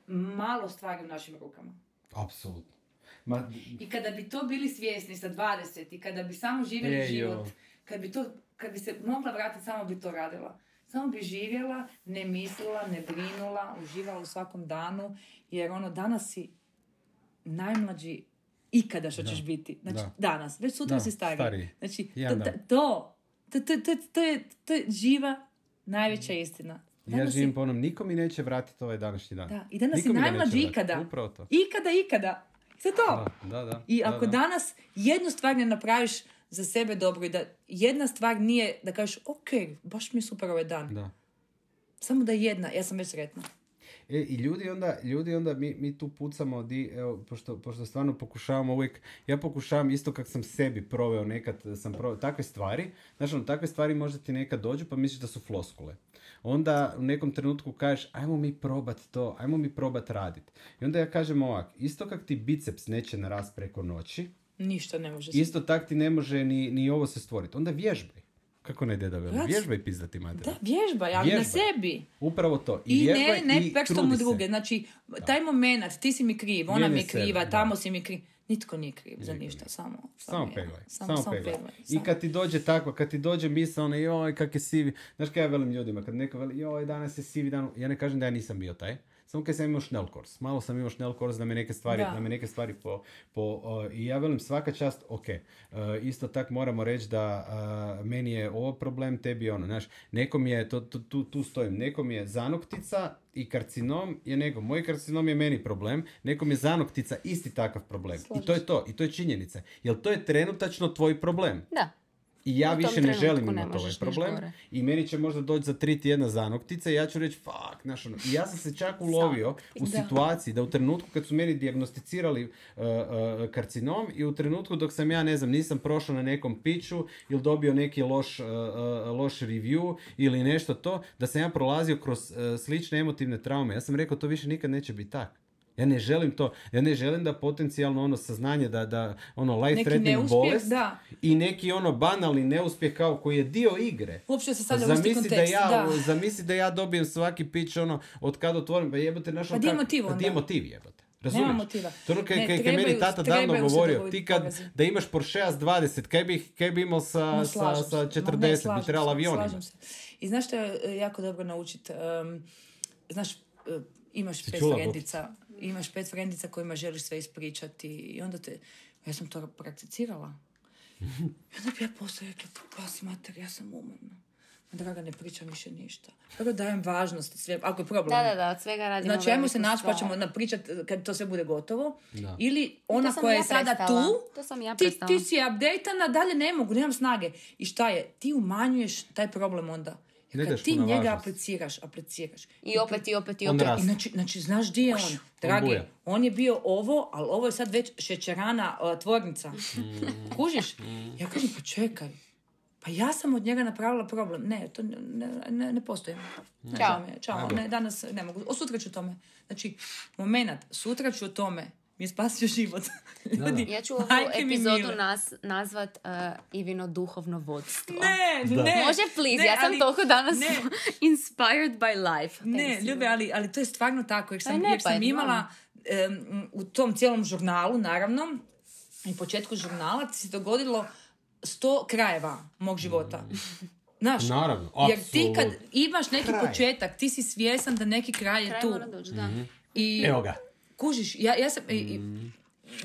malo stvari u našim rukama. Apsolutno. Ma, I kada bi to bili svjesni sa 20 i kada bi samo živjeli E, život, kad bi, to, kad bi se mogla vratiti, samo bi to radila. Samo bi živjela, ne mislila, ne brinula, uživala u svakom danu, jer ono, danas si najmlađi ikada što Da. ćeš biti. Znači, Da. danas, već sutra Da, si stariji. stariji. Znači, to, to, to, to, je, to je živa, najveća istina. ja Danas si- živim po onom, niko mi neće vratiti ovaj današnji dan. Da, i danas si Niko neće najmlađi ikada. Upravo to. Ikada, ikada. Sve to. Da, da, da. I ako da. danas jednu stvar ne napraviš za sebe dobro i da jedna stvar nije da kažeš ok, baš mi je super ovaj dan. Da. Samo da je jedna, ja sam već sretna. E, I ljudi onda, ljudi onda mi, mi tu pucamo, di, evo, pošto, pošto stvarno pokušavamo uvijek, ja pokušavam isto kak sam sebi proveo nekad, sam proveo takve stvari, znaš ono, takve stvari možda ti nekad dođu pa misliš da su floskule. Onda u nekom trenutku kažeš, ajmo mi probat to, ajmo mi probat radit. I onda ja kažem ovak, isto kak ti biceps neće narast preko noći, Ništa ne može se. isto tak ti ne može ni, ni ovo se stvoriti. Onda vježbaj. Kako ne deda veli? Vježbaj pizdati mater. Da, vježbaj, ali na Vježbaj. sebi. Upravo to. I, vježbaj ne, ne i prstom trudi u se. druge. Znači, taj moment, ti si mi kriv, ona mi je Mijenjaj sebe, kriva, da. tamo si mi kriv. Nitko nije kriv za ništa, samo... Samo peglaj, Samo, samo, peglaj. I kad ti dođe takva, kad ti dođe misao, ono, joj, kak je sivi. Znaš kaj ja velim ljudima, kad neko veli, joj, danas je sivi dan, ja ne kažem da ja nisam bio taj. Samo kad sam imao šnelkors. Malo sam imao šnelkors da me neke stvari, da. Da. me neke stvari po... po o, I ja velim svaka čast, ok. e, isto tak moramo reći da e, meni je ovo problem, tebi je ono. Znaš, nekom je, to, to- tu, tu stojim, nekom je zanoktica i karcinom je nekom. Moj karcinom je meni problem, nekom je zanoktica isti takav problem. I to je to, i to je činjenica. Jer to je trenutačno tvoj problem. Da. I ja više ne želim imati ovaj problem. I meni će možda doći za tri tjedna zanoktice i ja ću reći, fuck, znaš ono. I ja sam se čak ulovio u situaciji da u trenutku kad su meni dijagnosticirali uh, uh, karcinom i u trenutku dok sam ja, ne znam, nisam prošao na nekom piću ili dobio neki loš, uh, loš review ili nešto to, da sam ja prolazio kroz uh, slične emotivne traume. Ja sam rekao, to više nikad neće biti tak. Ja ne želim to. Ja ne želim da potencijalno ono saznanje da, da ono life threatening bolest da. i neki ono banalni neuspjeh kao koji je dio igre. Uopće se stavlja isti Zamisli da, ja, da. zamisli da ja dobijem svaki pić ono od kad otvorim, pa jebote naš Pa di je motiv Pa di je onda? motiv jebote. Razumiješ? Nema motiva. To ono kaj, Ne, kaj, kaj meni tata davno govorio, ti kad da imaš Porsche s 20, kaj bi, kaj bi imao sa, sa, sa se. Ma, ne, 40, bi se, avion imati. I znaš što je jako dobro naučiti? Um, znaš, imaš pet frendica, imaš pet frendica kojima želiš sve ispričati i onda te, ja sam to prakticirala. I onda bi ja poslije rekla, pasi mater, ja sam umorna. Ma draga, ne pričam više ništa. Prvo dajem važnost sve, ako je problem. Da, da, da, od svega radimo Znači, ajmo se naći pa ćemo napričat kad to sve bude gotovo. Da. Ili ona koja ja je sada prestala. tu, To sam ja ti, ti si updateana, dalje ne mogu, nemam snage. I šta je? Ti umanjuješ taj problem onda. Ne kad ti njega važnost. apliciraš, apliciraš. I opet, i opet, i On opet. I znači, znači, znaš di je on? Dragi, buja. on je bio ovo, ali ovo je sad već šećerana uh, tvornica. Kužiš? Ja kažem, pa čekaj. Pa ja sam od njega napravila problem. Ne, to ne, ne, ne, postoji. Je, Čao, ne, danas ne mogu. O, sutra ću o tome. Znači, moment, sutra ću o tome. Mi je spasio život. Ljudi, Ja ću ovu epizodu nas, nazvat uh, Ivino duhovno vodstvo. Ne, ne. Može, please, Ne, ja sam ali- toliko danas ne. inspired by life. Ne, ljube, ali, ali to je stvarno tako. Jer sam, ne, jer pa sam je imala em, u tom cijelom žurnalu, naravno, i početku žurnala ti se dogodilo sto krajeva mog života. Znaš, Naravno, jer ti kad imaš neki Kraj. početak, ti si svjesan da neki kraj je Kraj tu. mora doći, da. I Evo ga. Kužiš, ja, ja sam... i- i-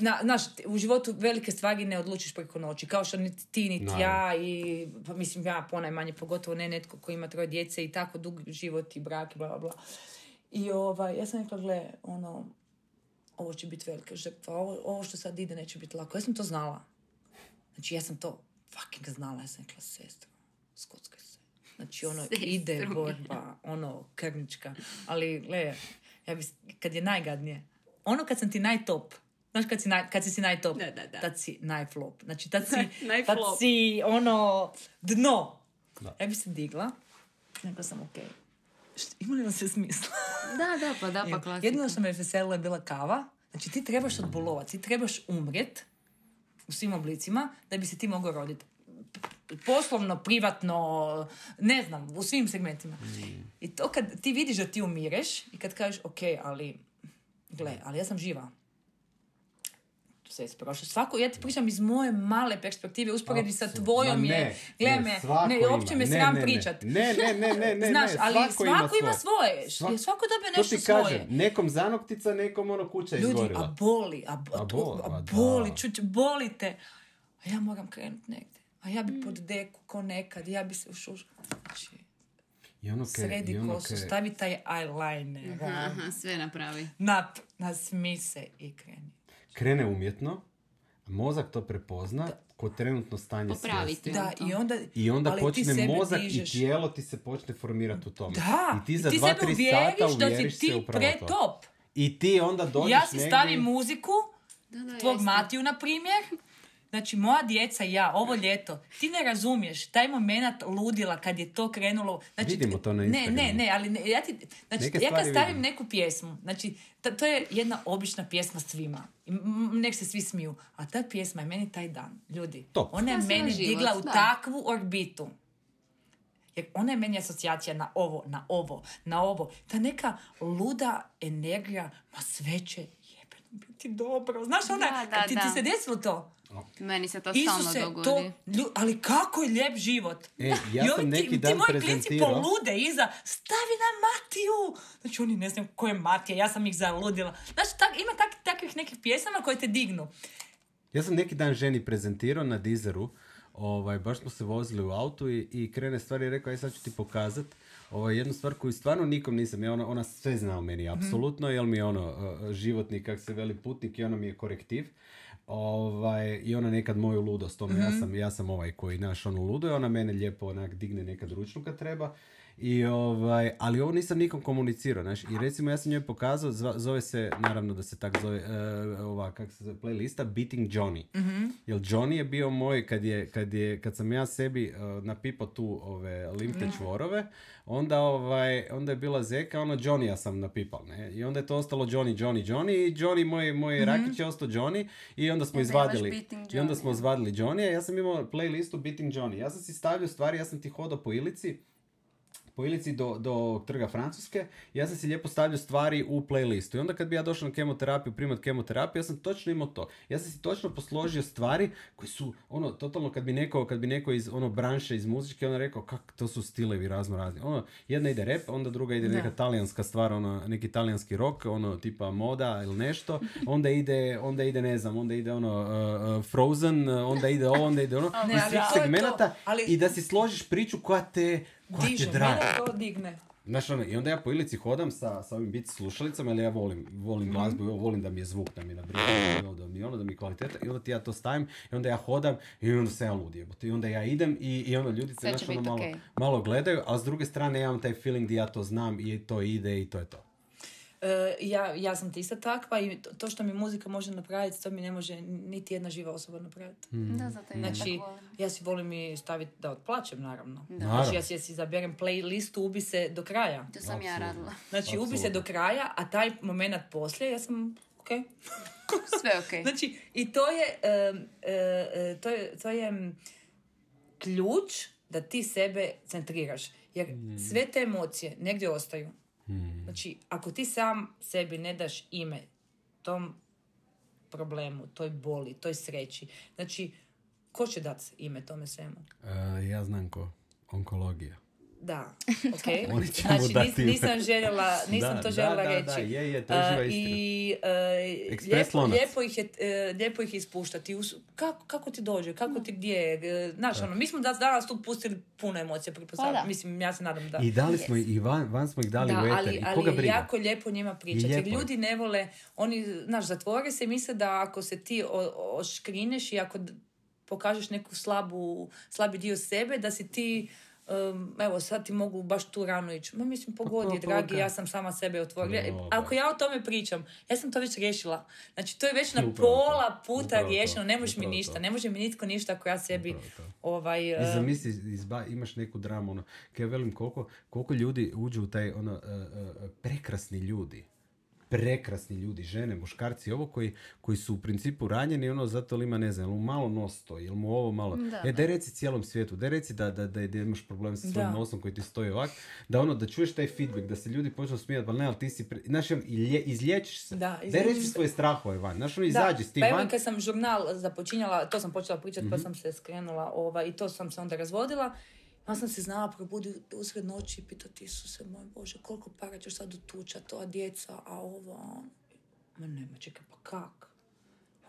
na, znaš, u životu velike stvari ne odlučiš preko noći, kao što niti ti, niti Naravno. ja i, pa mislim ja ponajmanje, pogotovo ne netko koji ima troje djece i tako dug život i brak i bla, bla, bla. I ovaj, ja sam rekla, gle, ono, ovo će biti velika žrtva, ovo, ovo što sad ide neće biti lako. Ja sam to znala. Znači, ja sam to fucking znala. Ja sam rekla, sestro, skockaj se. Znači, ono, Sestro ide borba, ono, krvnička. Ali, gle, ja bi, kad je najgadnije, ono kad sam ti najtop, Znaš kad si, naj, kad si, si najtop, Da, da, da. tad si najflop. Znači, tad si, tad Najflop. si ono, dno. Da. Ja bi se digla, rekla sam, ok, Št- ima li vam se smisla? Da, da, pa da, pa klasika. Jedino što me veselilo je bila kava. Znači ti trebaš odbolovat, ti trebaš umret u svim oblicima da bi se ti mogao roditi. Poslovno, privatno, ne znam, u svim segmentima. I to kad ti vidiš da ti umireš i kad kažeš, ok, ali, gle, ali ja sam živa. Sve je prošlo. Svako, ja ti pričam iz moje male perspektive, usporedi sa tvojom Ma je, ne, gle ne, me, svako ne, uopće me Ne, sram ne, ne. pričat. Ne, ne, ne, ne, ne, Znaš, ne, ali svako ima svako ima svoje. svoje. Svak- Svako dobije To nešto ti svoje. kažem, nekom zanoktica, nekom ono kuća Ljudi, izgorila. a boli, a, bo- A to- boli, a boli, čuć, boli te. A ja moram krenut negdje. A ja bi pod deku ko nekad, ja bi se ušuš... Znači, I ono ke, sredi i ono kosu, ke- stavi taj eyeliner, Aha, sve napravi. nap, nasmi se i kreni. krene umjetno, a mozak to prepozna kod trenutno stanje Popraviti. svijesti. Da, i onda, I onda počne mozak dižeš. i tijelo ti se počne formirati u tome. Da, I ti za ti dva, sebe tri uvjeriš sata da si ti se pre to. top. I ti onda dođeš Ja si negdje stavim muziku, Da, da, tvog jeste. Matiju, na primjer. Znači, moja djeca i ja, ovo ljeto, ti ne razumiješ, taj moment ludila kad je to krenulo. Znači, Vidimo to na Ne, ne, Instagramu. ne, ali ne, ja ti, znači, Neke ja kad stavim vidimo. neku pjesmu, znači, ta- to je jedna obična pjesma svima. Nek se svi smiju. A ta pjesma je meni taj dan, ljudi. Top. Ona je mene život, digla u da. takvu orbitu. Jer ona je meni asocijacija na ovo, na ovo, na ovo. Ta neka luda energija, ma sve će jebeno biti dobro. Znaš, ona, Da, da, ti, ti se desilo to? Meni se to stalno Isuse, dogodi. to, lju- ali kako je lijep život. E, ja I sam ovi neki ti, dan ti moji klinci polude iza, stavi na Matiju. Znači oni ne znam ko je Matija, ja sam ih zaludila. Znači, tak, ima tak, takvih nekih pjesama koje te dignu. Ja sam neki dan ženi prezentirao na Deezeru ovaj, baš smo se vozili u autu i, i krene stvari i rekao, aj sad ću ti pokazat ovaj, jednu stvar koju stvarno nikom nisam, ja ona, ona sve zna o meni, apsolutno, jer mi je ono uh, životni, kak se veli putnik i ono mi je korektiv. Ovaj, I ona nekad moju ludost, ono, ja, sam, ja sam ovaj koji naš ono ludo i ona mene lijepo onak digne nekad ručnu kad treba. I ovaj, ali ovo nisam nikom komunicirao, znaš, i recimo ja sam njoj pokazao, zva- zove se, naravno da se tak zove, e, ova, kak se zove, playlista, Beating Johnny. Jer Johnny je bio moj, kad, je, kad, je, kad sam ja sebi e, napipao tu ove limte čvorove, onda, ovaj, onda je bila zeka, ono Johnny sam napipal, ne, i onda je to ostalo Johnny, Johnny, Johnny, i Johnny, moj, moj rakić je ostao Johnny, i onda smo izvadili, i onda smo izvadili Johnny, ja sam imao playlistu Beating Johnny, ja sam si stavljao stvari, ja sam ti hodao po Ilici, po Ilici do, do trga Francuske, ja sam si lijepo stavljao stvari u playlistu. I onda kad bi ja došao na kemoterapiju, primat kemoterapiju, ja sam točno imao to. Ja sam si točno posložio stvari koji su, ono, totalno kad bi neko, kad bi neko iz ono branše, iz muzike, ono rekao, kak, to su stilevi razno razni. Ono, jedna ide rap, onda druga ide neka talijanska stvar, ono, neki talijanski rock, ono, tipa moda ili nešto, onda ide, onda ide, ne znam, onda ide ono, uh, uh, Frozen, onda ide ovo, onda ide ono, Ne, iz ali svih to. segmenata Ali- i da si složiš priču koja te, koja Diže, draži. mene to digne. Znaš, ono, i onda ja po Ilici hodam sa, sa ovim bit slušalicama, jer ja volim, volim Mhm. glazbu, volim da mi je zvuk, da mi je na brigu, da mi je ono, da mi je kvaliteta, i onda ti ja to stavim, i onda ja hodam, i onda se ja ludi, jebote. I onda ja idem, i, i onda ljudi se, znaš, ono, malo, okej. malo gledaju, a s druge strane ja imam taj feeling di ja to znam, i to ide, i to je to. E, ja, ja sam ti isto takva i to, to što mi muzika može napraviti, to mi ne može niti jedna živa osoba napraviti. Da, zato ja Znači, tako volim. ja si volim i staviti da otplačem, naravno. Naravno. Znači, ja si, ja si izaberem playlistu, ubi se do kraja. To sam ja radila. Znači, ubi se do kraja, a taj moment poslije, ja sam, ok. Sve okej. Znači, i to je, e, e, to je, to je ključ da ti sebe centriraš. Jer sve te emocije negdje ostaju. Znači, ako ti sam sebi ne daš ime tom problemu, toj boli, toj sreći, znači, ko će dati ime tome svemu? E, ja znam ko, onkologija. Da, ok. Znači, nis- nisam željela, nisam Da, to željela da, reći. da, je, je, to je istina. I Ekspres lijepo, ih je, e, lijepo ih ispuštati. Us- kako, kako ti dođe, kako ti gdje, znaš, ono, mi smo da- danas tu pustili puno emocija, pretpostavljam. Pa. Mislim, ja se nadam da. I dali smo, ih- i van, van smo ih dali Da, u eter, ali, i ali koga briga? jako lijepo njima pričati. Jer ljudi ne vole, oni, znaš, zatvore se i misle da ako se ti o- oškrineš i ako pokažeš neku slabu, slabi dio sebe, da si ti um, evo, sad ti mogu baš tu rano ići. Ma mislim, pogodi, pa, dragi, ja sam sama sebe otvorila. No, Ako ja o tome pričam, ja sam to već riješila. Znači, to je već na pola puta Upravo riješeno. Ne može mi ništa. to. Ne može mi nitko ništa ako ja sebi ovaj... I zamisli, izba, imaš neku dramu, ono, kaj ja velim koliko, koliko ljudi uđu u taj, ono, e, e, prekrasni ljudi, prekrasni ljudi, žene, muškarci, ovo koji, koji su u principu ranjeni, ono, zato li ima, ne znam, jel mu malo nos stoji, jel mu ovo malo, Da, e, daj reci cijelom svijetu, daj reci da, da, da, da imaš problem sa svojim Da. nosom koji ti stoji ovak, da ono, da čuješ taj feedback, da se ljudi počnu smijati, pa ne, ali ti si, pre... znaš, izliječiš se, Da, daj izliječiš reći se. svoje strahove van, znaš, ono, Da, izađi s tim pa evo van, kad sam žurnal započinjala, to sam počela pričati pa sam se skrenula ovaj, i to sam se onda razvodila. Ja sam se znala probuditi usred noći i pitati Isuse moj Bože, koliko para ćeš sad utučat, to, a djeca, a ovo, a ono. Ma nema, čekaj, pa kak?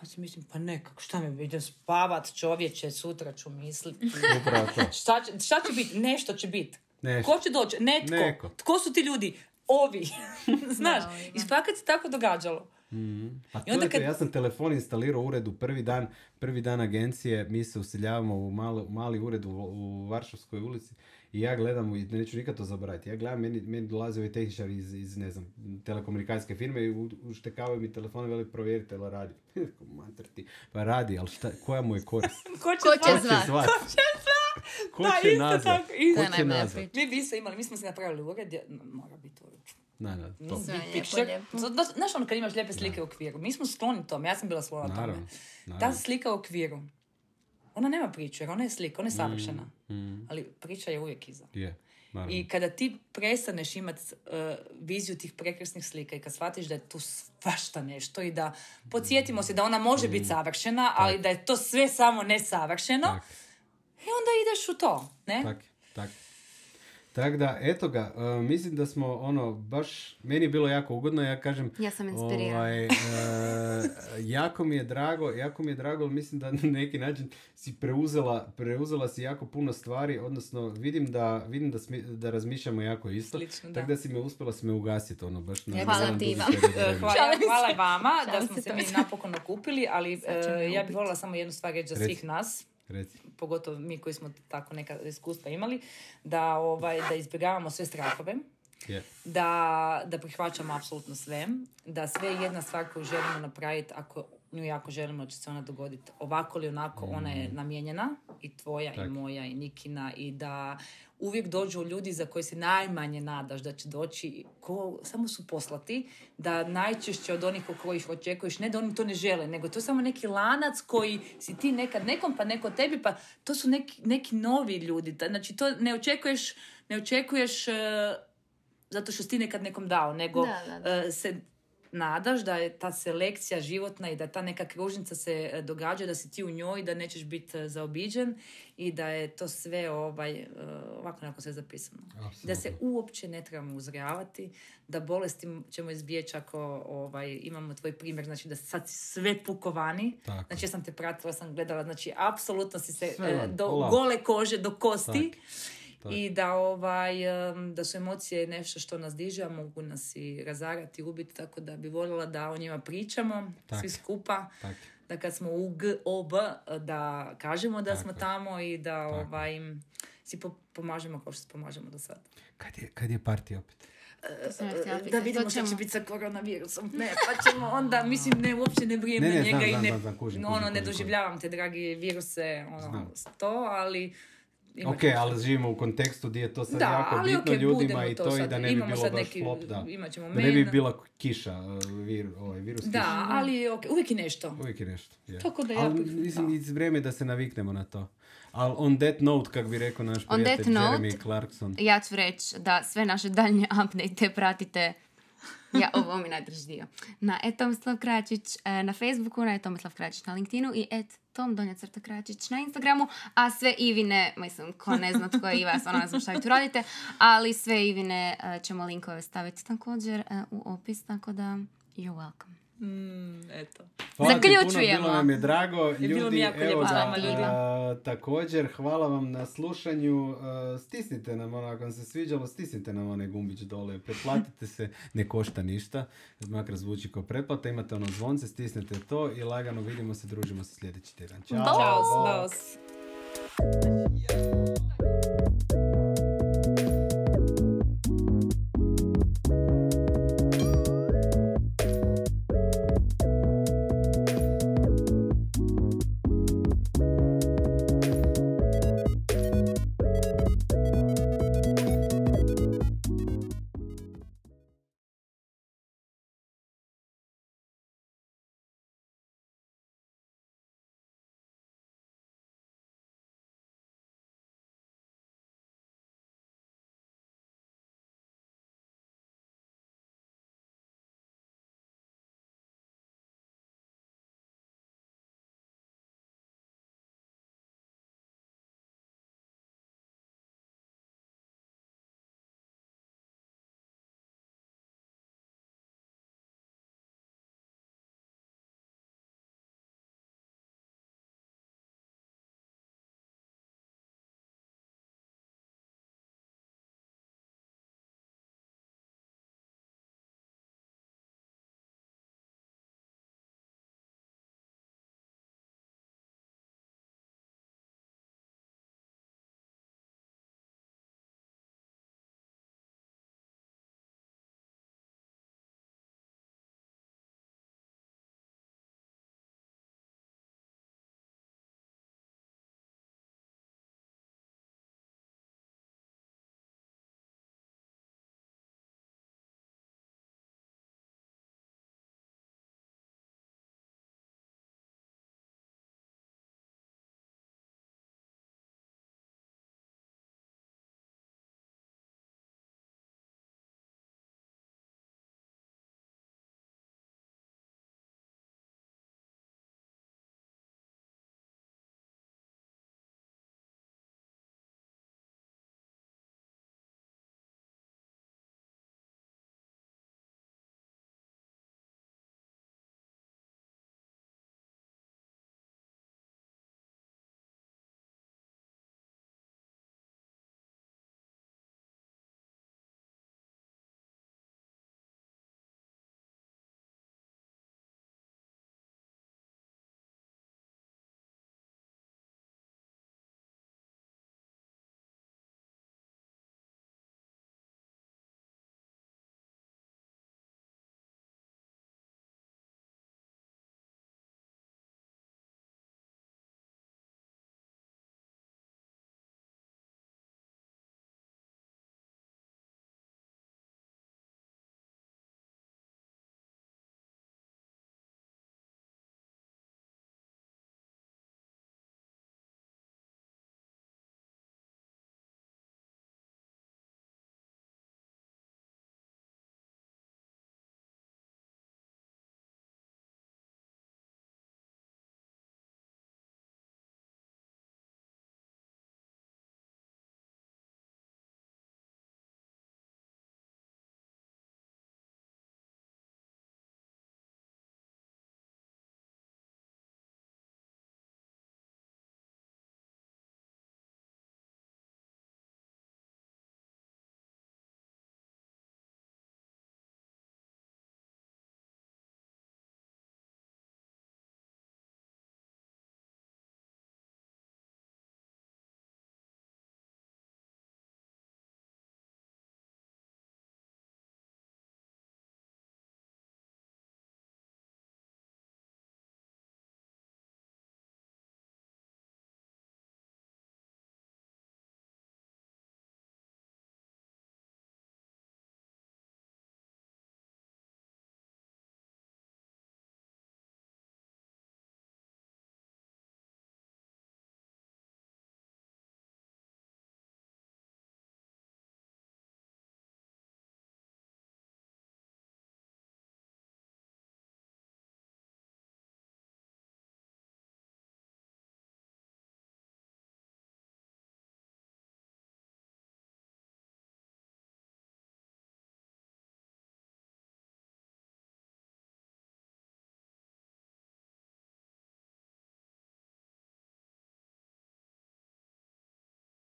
Ja si mislim, pa nekak, šta mi idem spavat čovječe, sutra ću misliti. šta, će, šta će biti? Nešto će biti. Nešto. Ko će doći? Netko. Neko. Tko su ti ljudi? Ovi. Znaš, da. i se tako događalo. Pa I onda to je to, kad- ja sam telefon instalirao u uredu prvi dan, prvi dan agencije, mi se useljavamo u mali, mali ured u, u Varšavskoj ulici i ja gledam, i neću nikad to zaboraviti, ja gledam, meni, meni dolaze ovi tehničari iz, iz, ne znam, telekomunikacijske firme i uštekavaju mi telefon i veli provjerite jel radi. Rekao, Mater ti, pa radi, ali šta, koja mu je korist? Ko će, Ko će znati? zvat? Ko Da, će isto nazvat? tako, isto. Ko će najbolja nazvat? priča. Mi bi isto imali, mi smo se napravili ured, mora biti ured. Na, na, to. Sve da- Znaš ono kad imaš lijepe slike u okviru, mi smo skloni tome, ja sam bila sklona tome. Naravno, Ta naravno. slika u okviru, ona nema priču, jer ona je slika, ona je savršena. Mm, Ali priča je uvijek iza. je, naravno. I kada ti prestaneš imati viziju tih prekrasnih slika i kad shvatiš da je tu svašta nešto i da podsjetimo se da ona može biti savršena, ali da je to sve samo nesavršeno, Tak. i onda ideš u to, ne? Tak, tak. Tako da, eto ga, e, mislim da smo ono, baš, meni je bilo jako ugodno, ja kažem, Ja sam inspirirana. ovaj, e, jako mi je drago, jako mi je drago, ali mislim da na neki način si preuzela, preuzela si jako puno stvari, odnosno vidim da, vidim da, smi- da razmišljamo jako isto, Slično, tako da. si me uspjela si me ugasiti, ono, baš na Hvala ti, vremena. Hvala, hvala vama da smo se, mi napokon okupili, ali e, ja bih voljela samo jednu stvar reći za svih nas, Reci. pogotovo mi koji smo tako neka iskustva imali, da, ovaj, da izbjegavamo sve strahove, Je. da, da prihvaćamo apsolutno sve, da sve je jedna stvar koju želimo napraviti, ako nju jako želimo da će se ona dogoditi ovako ili onako, ona je namijenjena i tvoja Tak. i moja i Nikina i da uvijek dođu ljudi za koje se najmanje nadaš da će doći, ko, samo su poslati, da najčešće od onih kojih očekuješ, ne da oni to ne žele, nego to je samo neki lanac koji si ti nekad nekom, pa neko tebi, pa to su neki, neki novi ljudi. Znači, to ne očekuješ, ne očekuješ e, zato što si ti nekad nekom dao, nego Da, da, da. e, se nadaš da je ta selekcija životna i da ta neka kružnica se e, događa, da si ti u njoj, da nećeš biti e, zaobiđen i da je to sve ovaj, e, ovako onako sve zapisano. Da se uopće ne trebamo uzravati, da bolesti ćemo izbjeći ako ovaj, imamo tvoj primjer, znači da sad si sve pukovani. Tako. Znači ja sam te pratila, sam gledala, znači apsolutno si se Sve do pola. gole kože, do kosti. Tak. Tak. I da, ovaj, da su emocije nešto što nas diže, a mogu nas i razarati, ubiti, tako da bi voljela da o njima pričamo, Tak. svi skupa. Tak. Da kad smo u GOB, da kažemo da smo Tako je. tamo i da Tako. ovaj, si po- pomažemo kao što se pomažemo do sad. Kad je, kad je party opet? Sam ja htjela Da vidimo to što će biti sa koronavirusom. Ne, pa ćemo onda, mislim, ne, uopće ne brijem Ne, na ne, njega znam, i ne, znam, znam, kužim, no, kužim, ono, ne kužim, doživljavam te, dragi viruse, ono, Znam. to, ali... Ok, ali živimo u kontekstu gdje je to sad Da, jako ali bitno ok, ljudima i to to i sad. da ne bi Imamo bilo sad baš neki- flop, da. imat ćemo Da ne bi bila kiša, uh, vir, ovaj, virus kiša. Da, ali ok, uvijek je nešto. Uvijek je nešto. je. Tako da ja Ali bih- mislim, da. iz vrijeme da se naviknemo na to. Ali on that note, kak bi rekao naš On prijatelj that note- Jeremy Clarkson. Ja ću reći da sve naše daljnje update pratite ja, ovo mi je najdraži dio. Na et Tomislav Kračić e, na Facebooku, na et Tomislav Kračić na LinkedInu i et Tom Donja Crta Kračić na Instagramu, a sve Ivine, mislim, ko ne zna tko je Iva, stvarno ne znam šta vi tu radite, ali sve Ivine e, ćemo linkove staviti također e, u opis, tako da you're welcome. Mm, eto. Hvala ti puno, Zaključujemo. bilo nam je drago. bilo Ljudi, mi jako evo ljudi. a, također, hvala vam na slušanju. A, stisnite nam, ono, ako vam se sviđalo, stisnite nam onaj gumbić dole. Pretplatite se, ne košta ništa. Makar zvuči kao pretplata. Imate ono zvonce, stisnite to i lagano vidimo se, družimo se sljedeći tjedan. Ćao! Ćao, bos.